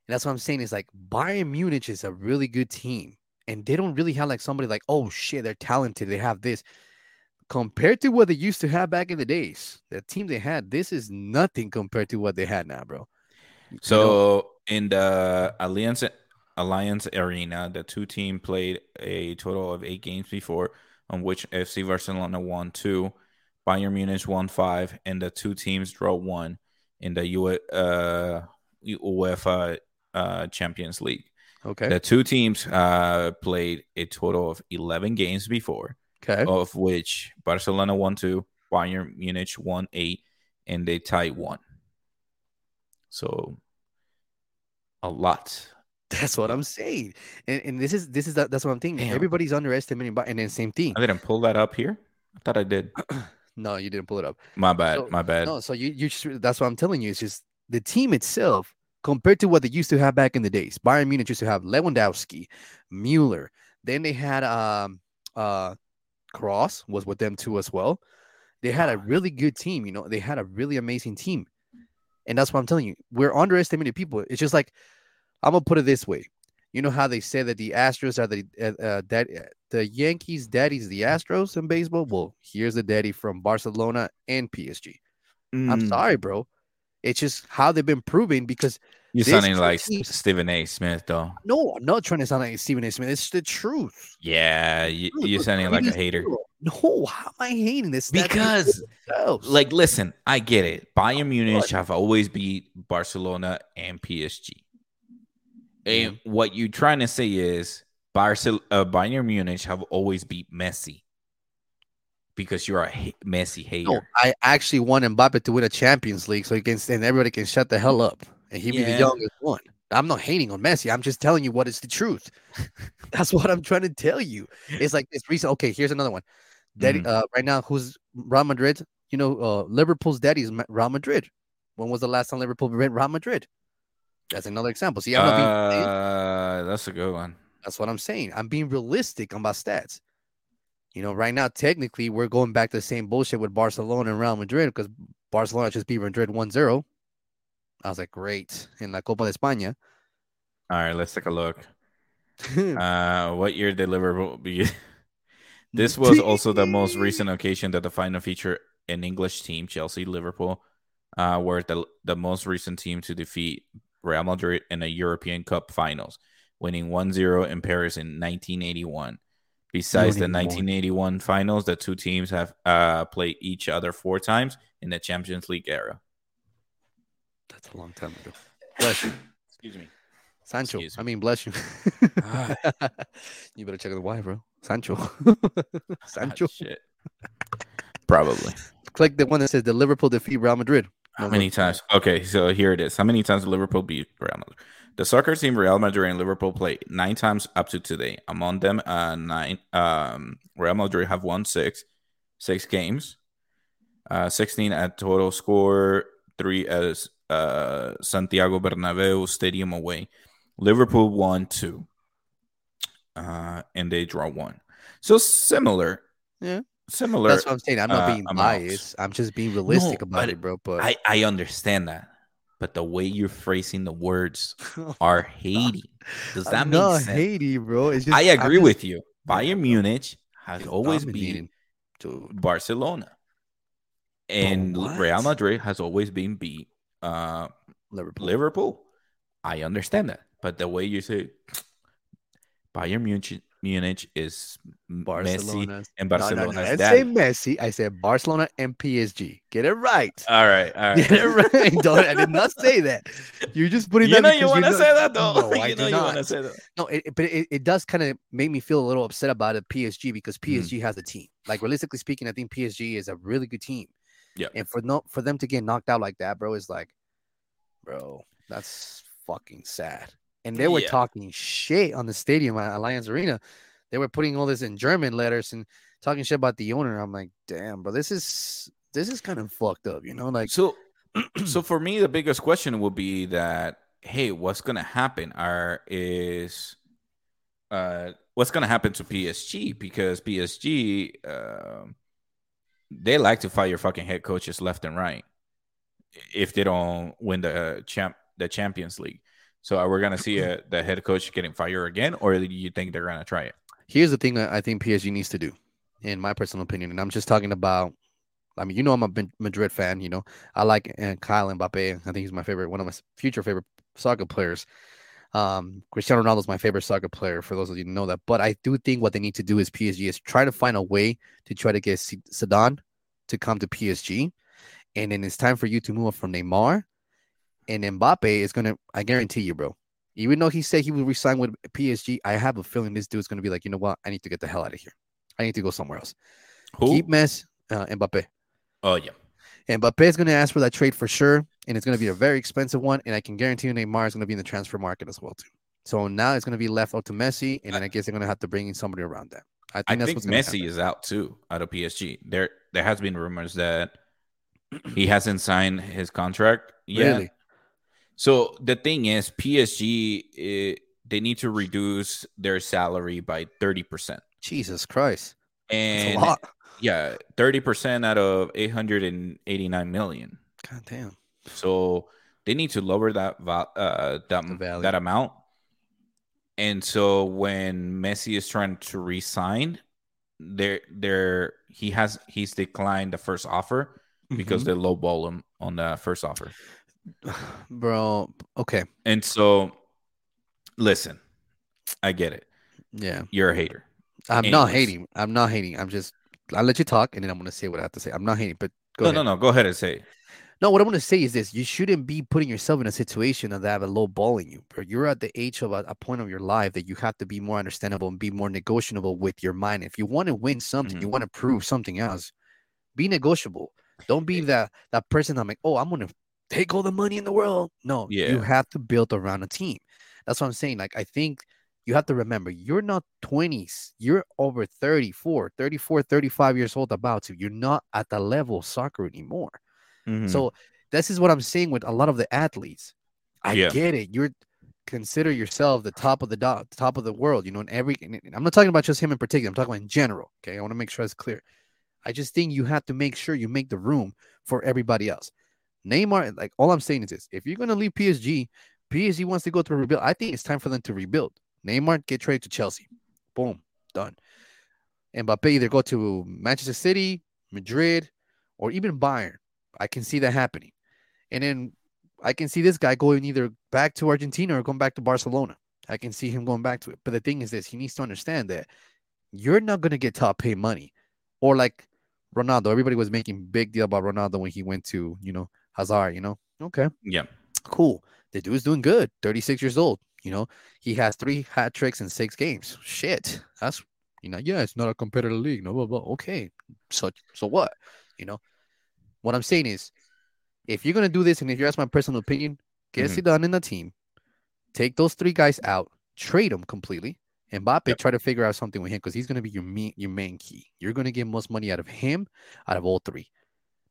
And that's what I'm saying is like Bayern Munich is a really good team, and they don't really have like somebody like, oh shit, they're talented. They have this compared to what they used to have back in the days. The team they had, this is nothing compared to what they had now, bro. You know? So in the Allianz Allianz Arena, the two team played a total of eight games before, on which FC Barcelona won two, Bayern Munich won five, and the two teams draw one in the U- uh, UEFA uh, Champions League. okay, The two teams uh, played a total of eleven games before, okay, of which Barcelona won two, Bayern Munich won eight, and they tied one. So a lot. that's what I'm saying. And, and this is this is that, that's what I'm thinking. Damn. Everybody's underestimating, Bayern, and then same thing. I didn't pull that up here. I thought I did. No, you didn't pull it up. My bad. So- my bad. No, so you you just, that's what I'm telling you. It's just the team itself compared to what they used to have back in the days. Bayern Munich used to have Lewandowski, Mueller. Then they had um uh Kroos was with them too as well. They had a really good team. You know, they had a really amazing team, and that's what I'm telling you. We're underestimating people. It's just like I'm gonna put it this way. You know how they say that the Astros are the uh, uh, that the Yankees' daddy's the Astros in baseball. Well, here's the daddy from Barcelona and PSG. I'm Mm, sorry, bro. It's just how they've been proving because You're sounding like team- Stephen A. Smith, though. No, I'm not trying to sound like Stephen A. Smith. It's the truth. Yeah, you, you're sounding like a hater. No, how am I hating this? Because, speak for themselves. Like, listen, I get it. Bayern Munich have always beat Barcelona and PSG. And what you're trying to say is Barcel- uh, Bayern Munich have always beat Messi because you're a ha- Messi hater. no, I actually want Mbappe to win a Champions League so he can and everybody can shut the hell up and he be the youngest one. I'm not hating on Messi. I'm just telling you what is the truth. That's what I'm trying to tell you. It's like this recent. Okay, here's another one. Daddy, Mhm. uh, right now, who's Real Madrid? You know, uh, Liverpool's daddy is Real Madrid. When was the last time Liverpool beat Real Madrid? That's another example. See, I'm not being, uh, that's a good one. that's what I'm saying. I'm being realistic on my stats. You know, right now, technically, we're going back to the same bullshit with Barcelona and Real Madrid because Barcelona just beat Madrid 1 0. I was like, great. In La Copa de España. All right, let's take a look. Uh, what year did Liverpool be? this was also the most recent occasion that the final featured an English team, Chelsea, Liverpool, uh, were the the most recent team to defeat Real Madrid in a European Cup finals, winning 1-0 in Paris in 1981. Besides the even more. 1981 finals, the two teams have uh, played each other four times in the Champions League era. That's a long time ago. Bless you. Excuse me. Sancho. Excuse I mean, bless you. Ah. you better check the wife, bro. Sancho. Sancho. Ah, shit. Probably. Click the one that says the Liverpool defeat Real Madrid. How many times? Okay, so here it is. How many times did Liverpool beat Real Madrid? The soccer team Real Madrid and Liverpool played nine times up to today. Among them, uh, nine. Um, Real Madrid have won six, six games. Uh, sixteen at total score, three as uh Santiago Bernabeu Stadium away. Liverpool won two, uh, and they draw one. So similar. Yeah. Similar. That's what I'm saying. I'm not uh, being amounts. biased. I'm just being realistic No, about it, bro. But I, I understand that, but the way you're phrasing the words are Haiti. Does that I'm make sense? Haiti, bro. It's just, I agree just with you. Bayern Munich has always been to. Barcelona, and? Real Madrid has always been beat uh, Liverpool. Liverpool. I understand that, but the way you say Bayern Munich, Munich is Messi Barcelona. and Barcelona. no, no. I say Messi. I said Barcelona and PSG. Get it right. all right, all right. Get it right. Don't, I did not say that. You're just putting You that. know you want to say that though. No, I you do know you want to say that. No, it, it- but it, it does kind of make me feel a little upset about it, PSG, because Mm. PSG has a team. Like realistically speaking, I think PSG is a really good team. Yeah. And for no for them to get knocked out like that, bro, is like, bro, that's fucking sad. And they were Yeah. talking shit on the stadium at Allianz Arena. They were putting all this in German letters and talking shit about the owner. I'm like, damn, bro, this is this is kind of fucked up, you know? Like, So, so for me, the biggest question will be that, hey, what's gonna happen? Are is, uh, what's gonna happen to PSG? Because PSG, um, they like to fire your fucking head coaches left and right if they don't win the champ the Champions League. So, are we gonna see a, the head coach getting fired again, or do you think they're gonna try it? here's the thing that I think PSG needs to do, in my personal opinion, and I'm just talking about. I mean, you know, I'm a Madrid fan. You know, I like uh, Kyle Mbappe. I think he's my favorite, one of my future favorite soccer players. Um, Cristiano Ronaldo is my favorite soccer player. For those of you who know that, but I do think what they need to do is PSG is try to find a way to try to get S- Zidane to come to PSG, and then it's time for you to move on from Neymar, and Mbappe is gonna. I guarantee you, bro. Even though he said he would resign with PSG, I have a feeling this dude's gonna be like, you know what? I need to get the hell out of here. I need to go somewhere else. Who? Keep Messi, uh, Mbappe. oh yeah, Mbappe is gonna ask for that trade for sure, and it's gonna be a very expensive one. And I can guarantee you, Neymar is gonna be in the transfer market as well too. So now it's gonna be left up to Messi, and then I guess they're gonna have to bring in somebody around that. I think I that's think Messi is out too, out of PSG. There, there has been rumors that he hasn't signed his contract yet. Really? So the thing is, PSG eh, they need to reduce their salary by thirty percent, Jesus Christ, and yeah, thirty percent out of eight hundred and eighty nine million. God damn. So they need to lower that uh, that that amount. And so when Messi is trying to resign, there there he has he's declined the first offer because Mhm. they lowball him on the first offer. Bro. Okay. And so, listen, I get it. Yeah. You're a hater. I'm not hating. I'm not hating. I'm just. I'll let you talk, and then I'm gonna say what I have to say. I'm not hating, but go no, ahead. no, no. Go ahead and say. No, what I'm gonna say is this: you shouldn't be putting yourself in a situation that have a low ball in you. Bro. You're at the age of a, a, point of your life that you have to be more understandable and be more negotiable with your mind. If you want to win something, mm-hmm. you want to prove something else, be negotiable. Don't be that that person I'm like, oh, I'm gonna take all the money in the world. No, yeah. you have to build around a team. That's what I'm saying. Like, I think you have to remember you're not 20s you're over 34 34 35 years old about to you're not at the level of soccer anymore mm-hmm. so this is what i'm saying with a lot of the athletes i yeah. get it you're consider yourself the top of the do- top of the world you know in every i'm not talking about just him in particular i'm talking about in general okay i want to make sure it's clear i just think you have to make sure you make the room for everybody else neymar like all i'm saying is this if you're to leave psg psg wants to go to rebuild i think it's time for them to rebuild Neymar get traded to Chelsea. Boom, done. And Mbappe either go to Manchester City, Madrid, or even Bayern. I can see that happening. And then I can see this guy going either back to Argentina or going back to Barcelona. I can see him going back to it. But the thing is this, he needs to understand that you're not to get top pay money. Or like Ronaldo, everybody was making big deal about Ronaldo when he went to, you know, Hazard, you know. Okay. Yeah. Cool. The dude's doing good. 36 years old. You know, he has three hat tricks in six games. Shit, that's you know, yeah, it's not a competitive league. No, blah, blah. okay. So, so what? You know, what I'm saying is, if you're gonna do this, and if you ask my personal opinion, get mm-hmm. done in the team, take those three guys out, trade them completely, and Mbappe yep. try to figure out something with him because he's gonna be your main your main key. You're gonna get most money out of him, out of all three.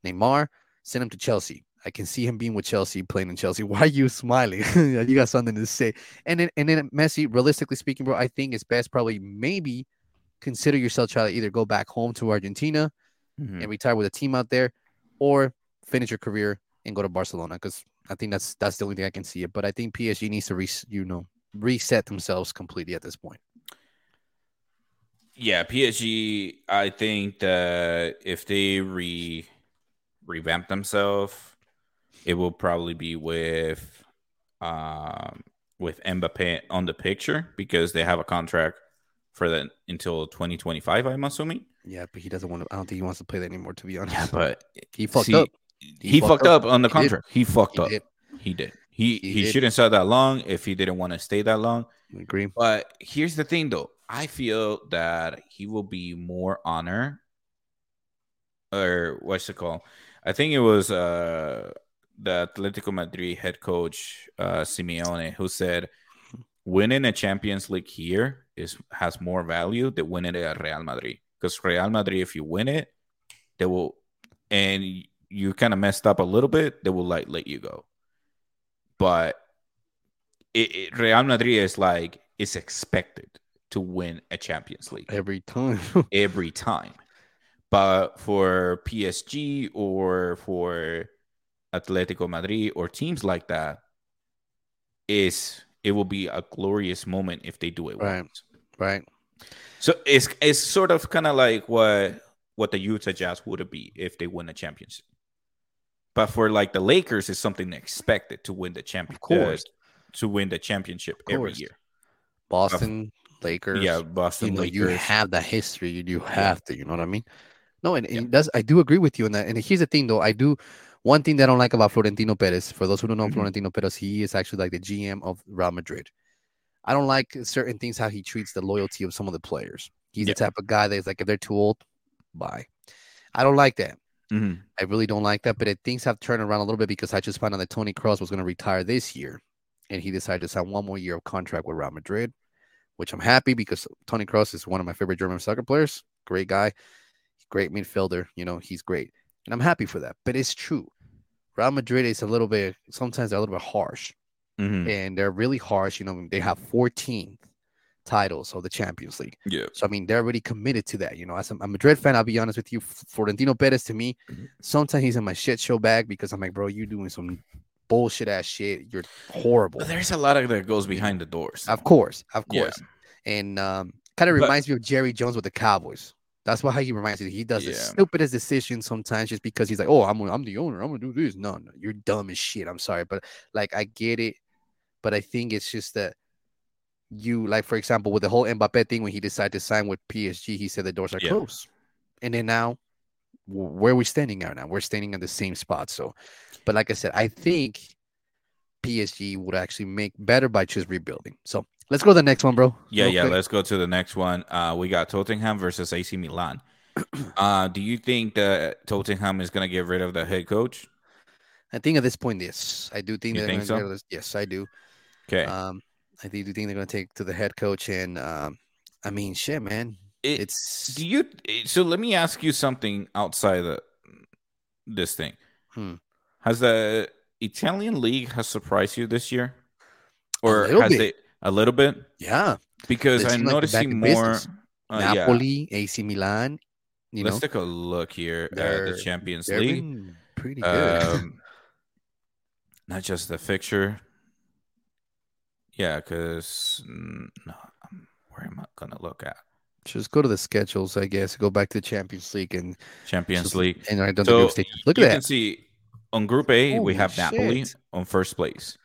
Neymar, send him to Chelsea. I can see him being with Chelsea, playing in Chelsea. Why are you smiling? you got something to say. And then and then Messi, realistically speaking, bro, I think it's best probably maybe consider yourself try to either go back home to Argentina mm-hmm. and retire with a team out there, or finish your career and go to Barcelona. Because I think that's that's the only thing I can see it. But I think PSG needs to re, you know reset themselves completely at this point. Yeah, PSG. I think that if they re revamp themselves it will probably be with um, with Mbappe on the picture because they have a contract for that until 2025. I'm assuming. Yeah, but he doesn't want to. I don't think he wants to play that anymore. To be honest. Yeah, but he fucked see, up. He, he fucked, fucked up. up. on the contract. He, he fucked he up. Did. He did. He he, he shouldn't stay that long if he didn't want to stay that long. I agree. But here's the thing, though. I feel that he will be more honor, or what's it called? I think it was uh the Atletico Madrid head coach uh, Simeone, who said winning a Champions League here is has more value than winning it at Real Madrid. Because Real Madrid, if you win it, they will, and you kind of messed up a little bit, they will like let you go. But it, it, Real Madrid is like it's expected to win a Champions League every time. every time. But for PSG or for Atletico Madrid or teams like that is it will be a glorious moment if they do it right. Once. Right. So it's it's sort of kind of like what what the Utah Jazz would have be if they win a championship. But for like the Lakers, it's something expected to win the championship. Uh, to win the championship every year. Boston Lakers. Yeah, Boston you know, Lakers. You have the history. You do have to. You know what I mean? No, and, and yeah. that's I do agree with you on that. And here's the thing, though. I do one thing that I don't like about Florentino Perez, for those who don't know mm-hmm. Florentino Perez, he is actually like the GM of Real Madrid. I don't like certain things how he treats the loyalty of some of the players. He's yeah. the type of guy that's like, if they're too old, bye. I don't like that. Mm-hmm. I really don't like that. But it, things have turned around a little bit because I just found out that Toni Kroos was going to retire this year, and he decided to sign one more year of contract with Real Madrid, which I'm happy because Toni Kroos is one of my favorite German soccer players. Great guy, great midfielder. You know, he's great and I'm happy for that. But it's true. Real Madrid is a little bit sometimes they're a little bit harsh, mm-hmm. and they're really harsh. You know, they have 14 titles of the Champions League. Yeah. So I mean, they're already committed to that. You know, as a, a Madrid fan, I'll be honest with you, Florentino Perez to me, mm-hmm. sometimes he's in my shit show bag because I'm like, bro, you're doing some bullshit ass shit. You're horrible. There's a lot of that goes behind the doors. Of course, of course. Yeah. And um, kind of reminds but, me of Jerry Jones with the Cowboys. That's why he reminds you. He does the stupidest decisions sometimes just because he's like, "Oh, I'm I'm the owner. I'm gonna do this." No, no, you're dumb as shit. I'm sorry, but like I get it, but I think it's just that you like, for example, with the whole Mbappe thing when he decided to sign with PSG, he said the doors are Yeah. closed, and then now wh- where are we standing at now? We're standing at the same spot. So, but like I said, I think PSG would actually make better by just rebuilding. So let's go to the next one, bro. Yeah, Real yeah. quick. Let's go to the next one. Uh, we got Tottenham versus AC Milan. Uh, do you think that Tottenham is gonna get rid of the head coach? I think at this point, yes, I do think You they're think so? of this. Yes, I do. Okay. Um, I do think they're gonna take to the head coach, and um, I mean, shit, man, It- it's do you? So let me ask you something outside the this thing. Hmm. Has the Italian league has surprised you this year, or has bit. they a little bit? yeah, Because I'm like noticing more. uh, yeah. Napoli, AC Milan. You Let's know, take a look here at the Champions League. pretty good. Um, not just the fixture. Yeah, because no, um, where am I gonna look at just go to the schedules, I guess. Go back to the Champions League and Champions just- League? and I don't So stage. Look you at can that. see on Group A we Holy have Napoli on first place,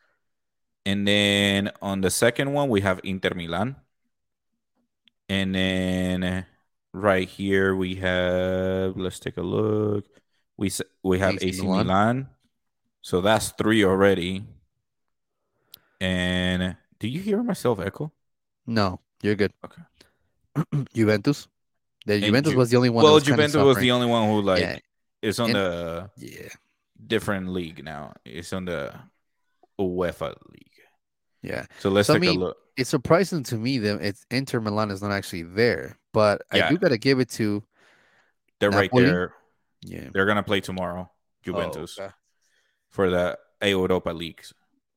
and then on the second one we have Inter Milan, and then right here we have. Let's take a look. We we have AC AC Milan. Milan, so that's three already. And do you hear myself echo? No, you're good. Okay. Juventus. The Juventus Ju- was the only one. well, that was kinda Juventus was the only one who like yeah, is on And- the yeah, different league now. It's on the UEFA league. yeah. So let's So, I take mean, a look. It's surprising to me that it's Inter Milan is not actually there, but I do gotta give it to They're right there. yeah. They're gonna play tomorrow, Oh, Juventus, okay. for the Europa League.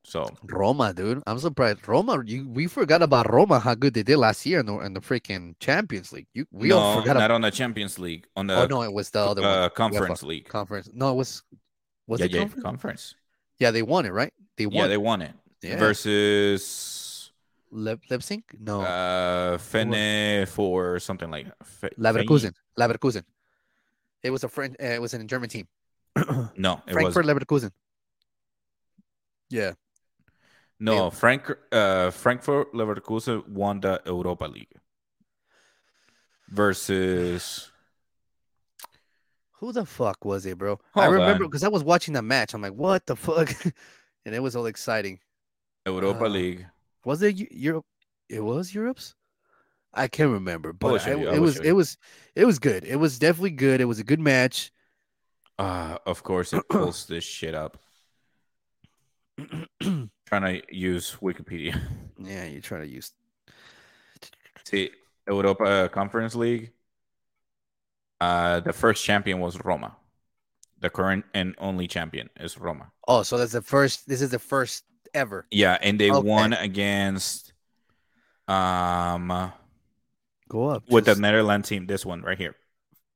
So Roma, dude. I'm surprised. Roma, you we forgot about Roma, how good they did last year in the, in the freaking Champions League. You we no, all forgot not about on the Champions League, on the Oh no, it was the other uh, one. Conference League. Conference. No, it was was yeah, it yeah, conference? conference. Yeah, they won it, right? They won. Yeah, they won it Yeah. versus Le- Leipzig? No. uh Fene for something like Fe- Leverkusen. Leverkusen. It was a French. Uh, it was a German team. No, it was Frankfurt Leverkusen. Yeah. no Frank uh Frankfurt Leverkusen won the Europa League versus Who the fuck was it, bro? I remember because I was watching the match. I'm like, what the fuck? and it was all exciting. Europa Uh, League. Was it Europe? It was Europe's. I can't remember, but I- it was it was it was good. It was definitely good. It was a good match. Uh, of course, it pulls this shit up. Trying to use Wikipedia. Yeah, you're trying to use. See, Europa Conference League. Uh, the first champion was Roma. The current and only champion is Roma. Oh, so that's the first. This is the first ever. Yeah, and they Okay. won against um Go up with the Netherlands team. This one right here,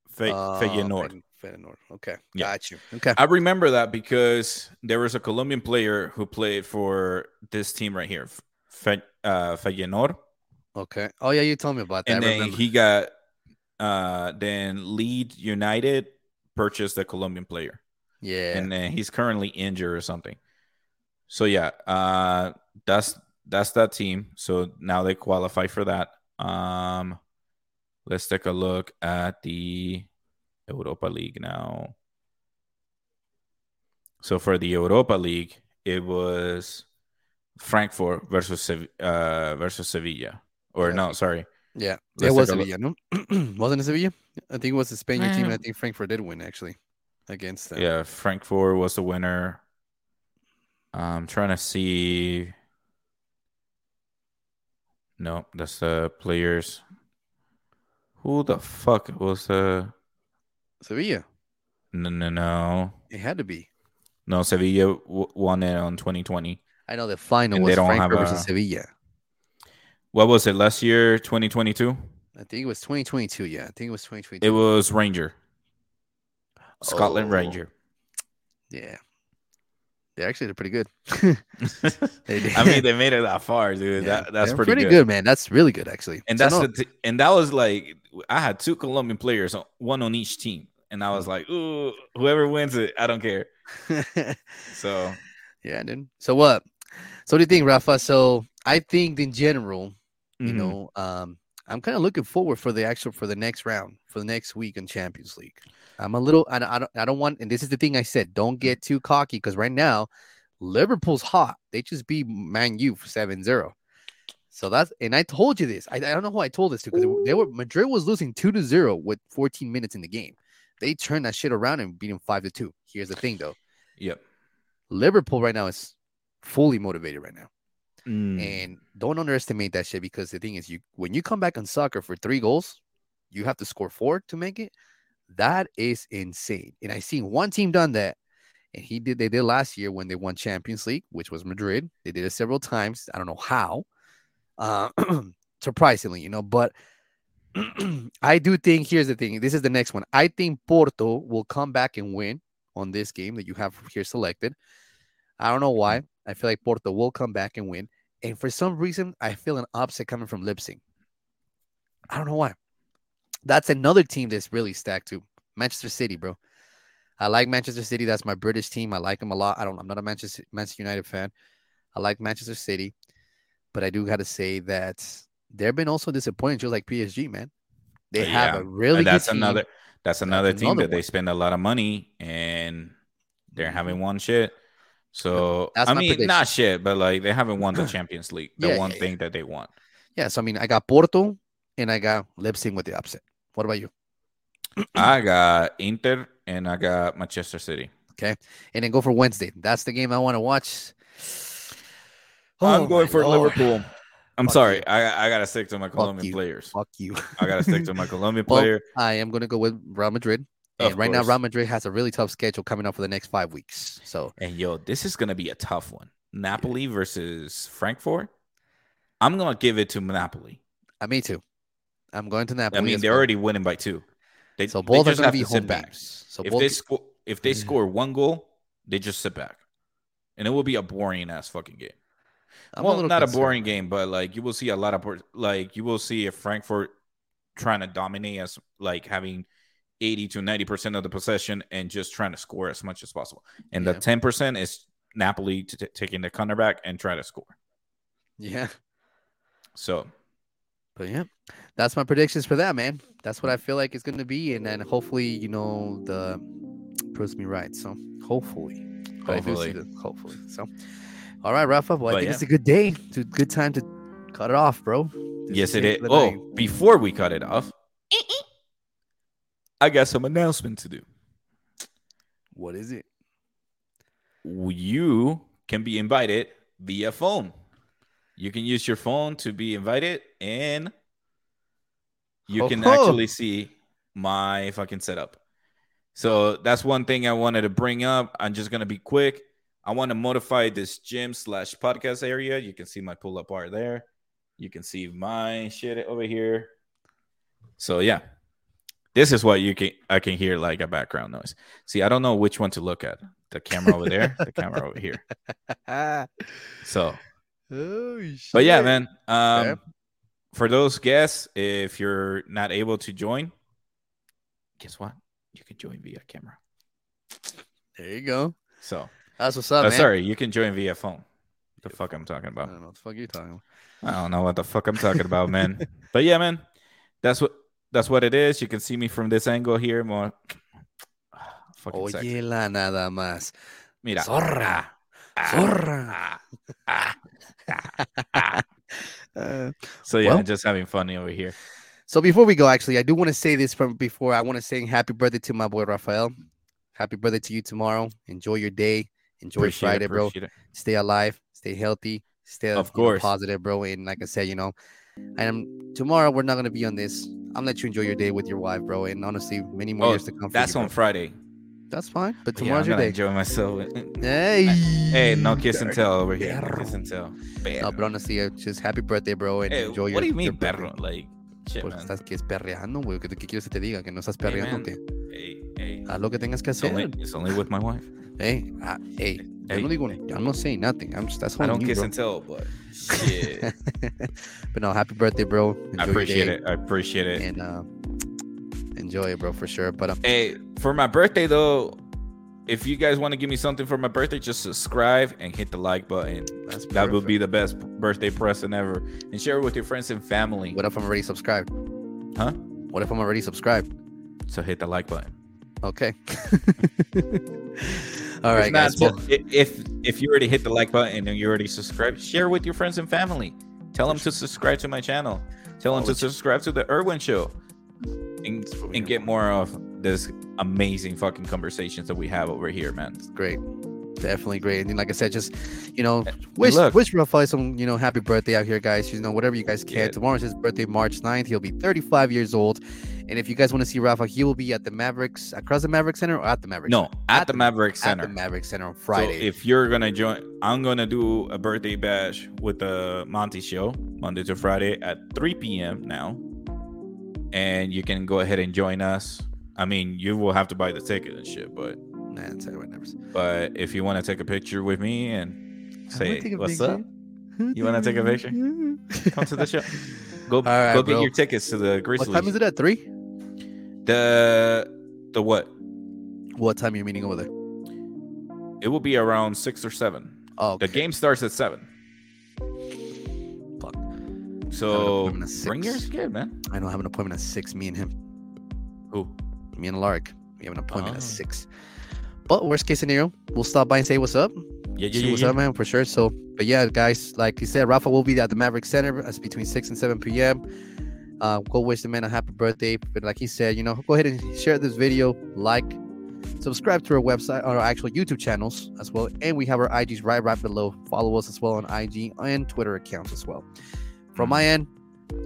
Fe- Oh, Feyenoord. Feyenoord. Okay, Yeah. got you. Okay. I remember that because there was a Colombian player who played for this team right here, Fe- uh, Feyenoord, Okay. Oh yeah, you told me about that. and then he got uh then Leeds United purchased the Colombian player, yeah. and then he's currently injured or something. So yeah, uh, that's that's that team. So now they qualify for that. Um, let's take a look at the Europa League now. So for the Europa League, it was Frankfurt versus uh versus Sevilla, or Yeah. no, sorry, yeah. let's it was like Sevilla, no? Wasn't it Sevilla? I think it was the Spaniard team, ah. and I think Frankfurt did win actually against them. Yeah, Frankfurt was the winner. I'm trying to see. No, that's the players. Who the fuck was the? Sevilla. No, no, no, It had to be. no. Sevilla w- won it on 2020. I know the final And they was don't have Frankfurt versus a- Sevilla. What was it last year? 2022. I think it was 2022. Yeah, I think it was 2022. It was Ranger, Scotland Oh. Ranger. Yeah. They actually did pretty good. I mean, they made it that far, dude. Yeah, that, that's pretty, pretty good. good. man. That's really good, actually. And that's the t- and that was like I had two Colombian players, one on each team, and I was like, "Ooh, whoever wins it, I don't care." so, yeah, dude. So what? So what do you think, Rafa? So I think in general, you mm-hmm. know, um, I'm kind of looking forward for the actual for the next round for the next week in Champions League. I'm a little I, I don't I don't want and this is the thing I said don't get too cocky because right now Liverpool's hot. They just beat Man U 7-0. So that's and I told you this. I, I don't know who I told this to because they were Madrid was losing 2 to 0 with 14 minutes in the game. They turned that shit around and beat them 5 to 2. Here's the thing though. Yep. Liverpool right now is fully motivated right now. Mm. And don't underestimate that shit because the thing is, you when you come back on soccer for three goals, you have to score four to make it. That is insane. And I seen one team done that, and he did. They did last year when they won Champions League, which was Madrid. They did it several times. I don't know how. Uh, surprisingly, you know, but I do think here's the thing. This is the next one. I think Porto will come back and win on this game that you have here selected. I don't know why. I feel like Porto will come back and win. And for some reason, I feel an upset coming from Leipzig. I don't know why. That's another team that's really stacked too. Manchester City, bro. I like Manchester City. That's my British team. I like them a lot. I don't. I'm not a Manchester Manchester United fan. I like Manchester City, but I do got to say that they've been also disappointing, just like PSG, man. They yeah. have a really. And that's another. That's another that's team another that one. they spend a lot of money and they're having mm-hmm. one shit. So I mean, prediction. not shit, but like they haven't won the Champions League. The yeah, one yeah, thing that they want. Yeah. So I mean, I got Porto and I got Leipzig with the upset. What about you? I got Inter and I got Manchester City. Okay. And then go for Wednesday. That's the game I want to watch. Oh, I'm going for Lord. Liverpool. I'm Fuck sorry. I, I gotta stick to my Colombian Fuck players. Fuck you. I gotta stick to my Colombian well, player. I am gonna go with Real Madrid. And right now, Real Madrid has a really tough schedule coming up for the next five weeks. So and yo, this is gonna be a tough one. Napoli versus Frankfurt. I'm gonna give it to Napoli. I uh, me too. I'm going to Napoli. I mean, they're well. already winning by two. They, so both are going to be home back. Games. So if they score, if they score one goal, they just sit back, and it will be a boring ass fucking game. I'm well, a not concerned. a boring game, but like you will see a lot of like you will see if Frankfurt trying to dominate as like having 80 to 90 percent of the possession and just trying to score as much as possible, and yeah. the 10 percent is Napoli t- taking the counterback and try to score. Yeah. So but yeah, that's my predictions for that, man. That's what I feel like it's going to be. And then hopefully, you know, the proves me right. So hopefully, hopefully, the, hopefully. So, all right, Rafa. Well, I think yeah. it's a good day. It's a good time to cut it off, bro. This yes, it is. Oh, night. before we cut it off, I got some announcement to do. What is it? You can be invited via phone. You can use your phone to be invited, and you can oh, oh. actually see my fucking setup. So that's one thing I wanted to bring up. I'm just gonna be quick. I want to modify this gym slash podcast area. You can see my pull up bar there. You can see my shit over here. So yeah, this is what you can I can hear like a background noise. See, I don't know which one to look at. The camera over there, the camera over here. So Oh, but yeah, man. Um, yeah. For those guests, if you're not able to join, guess what? You can join via camera. There you go. So that's what's up. Oh, sorry, you can join via phone. The fuck I'm talking about. I don't know what the fuck you talking about. I don't know what the fuck I'm talking about, man. But yeah, man. That's what that's what it is. You can see me from this angle here more. Oye la nada más. Mira. Zorra. Ah, Zorra. Ah, ah. uh, so yeah, well, just having fun over here. So before we go, actually, I do want to say this from before. I want to say happy birthday to my boy Rafael. Happy birthday to you tomorrow. Enjoy your day. Enjoy appreciate Friday, it, bro. It. Stay alive. Stay healthy. Stay of course positive, bro. And like I said, you know, and tomorrow we're not gonna be on this. I'm let you enjoy your day with your wife, bro. And honestly, many more oh, years to come. That's you, on Friday. That's fine. But tomorrow's yeah, your day. I'm gonna enjoy myself. Hey, hey, no kiss and tell over here. No kiss and tell. No, pero honestly, uh, just happy birthday, bro, and hey, enjoy what your. What do you mean, perro? Like, shit, pues man. estás que es perreando, güey. ¿Qué, ¿Qué quieres que te diga? Que no estás perreando, hey, Hey, hey. Haz lo que tengas que hacer. It's only, it's only with my wife. Hey, ah, hey, I'm, Hey, really going, I'm not saying nothing. I'm just that's why I don't you, kiss bro. and tell, but shit. but no, happy birthday, bro. I Enjoy your appreciate it. I appreciate it. And uh, enjoy it, bro, for sure. But um, Hey, for my birthday though, if you guys want to give me something for my birthday, just subscribe and hit the like button. that's That would be the best birthday present ever. And share it with your friends and family. What if I'm already subscribed? Huh? What if I'm already subscribed? So hit the like button. Okay. All right, If guys. Well, if if you already hit the like button and you already subscribed, share with your friends and family. Tell them to subscribe to my channel. Tell them to subscribe to the Irwin Show, and and get more of this amazing fucking conversations that we have over here, man. great. Definitely great. And then, like I said, just you know, wish look. wish Rafael some you know happy birthday out here, guys. You know, whatever you guys can. Yeah. Tomorrow's his birthday, March 9th. He'll be 35 years old. And if you guys want to see Rafa, he will be at the Mavericks across the Maverick Center or at the Maverick. No, Center? at, At the the- Maverick at Center. the Maverick Center on So Friday. if you're gonna join, I'm gonna do a birthday bash with the Monty Show Monday to Friday at 3 p.m. now, and you can go ahead and join us. I mean, you will have to buy the ticket and shit, but nah, it's all right, nervous. but if you want to take a picture with me and say what's picture. up, You wanna take a picture? come to the show. Go right, go get your tickets to the Grizzlies. What time is it at three? The the what? What time are you meeting over there? It will be around six or seven. Oh, The game starts at seven. Fuck. So bring your kid, man. I know I have an appointment at six. Me and him. Who? Me and Lark. We have an appointment Oh. at six. But worst case scenario, we'll stop by and say what's up. Yeah, yeah, See yeah. what's yeah. up, man, for sure. So, but yeah, guys, like you said, Rafa will be at the Maverick Center. That's between six and seven p.m. Uh, go wish the man a happy birthday. But like he said, you know, go ahead and share this video, like, subscribe to our website, our actual YouTube channels as well, and we have our IGs right right below. Follow us as well on IG and Twitter accounts as well. From my end,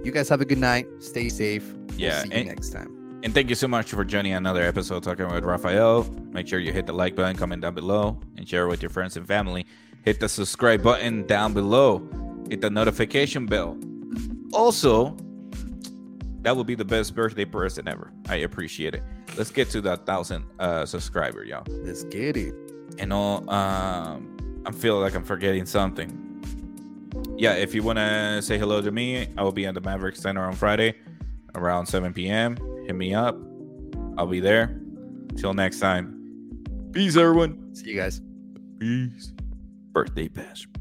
you guys have a good night. Stay safe. We'll Yeah, see you next time. And thank you so much for joining another episode talking with Raphael. Make sure you hit the like button, comment down below, and share with your friends and family. Hit the subscribe button down below. Hit the notification bell. Also, that would be the best birthday present ever. I appreciate it. Let's get to that thousand uh subscriber, y'all. Let's get it. And all um I feel like I'm forgetting something. Yeah, if you wanna say hello to me, I will be at the Maverick Center on Friday around 7 p.m. Hit me up. I'll be there. Till next time. Peace, everyone. See you guys. Peace. Birthday bash.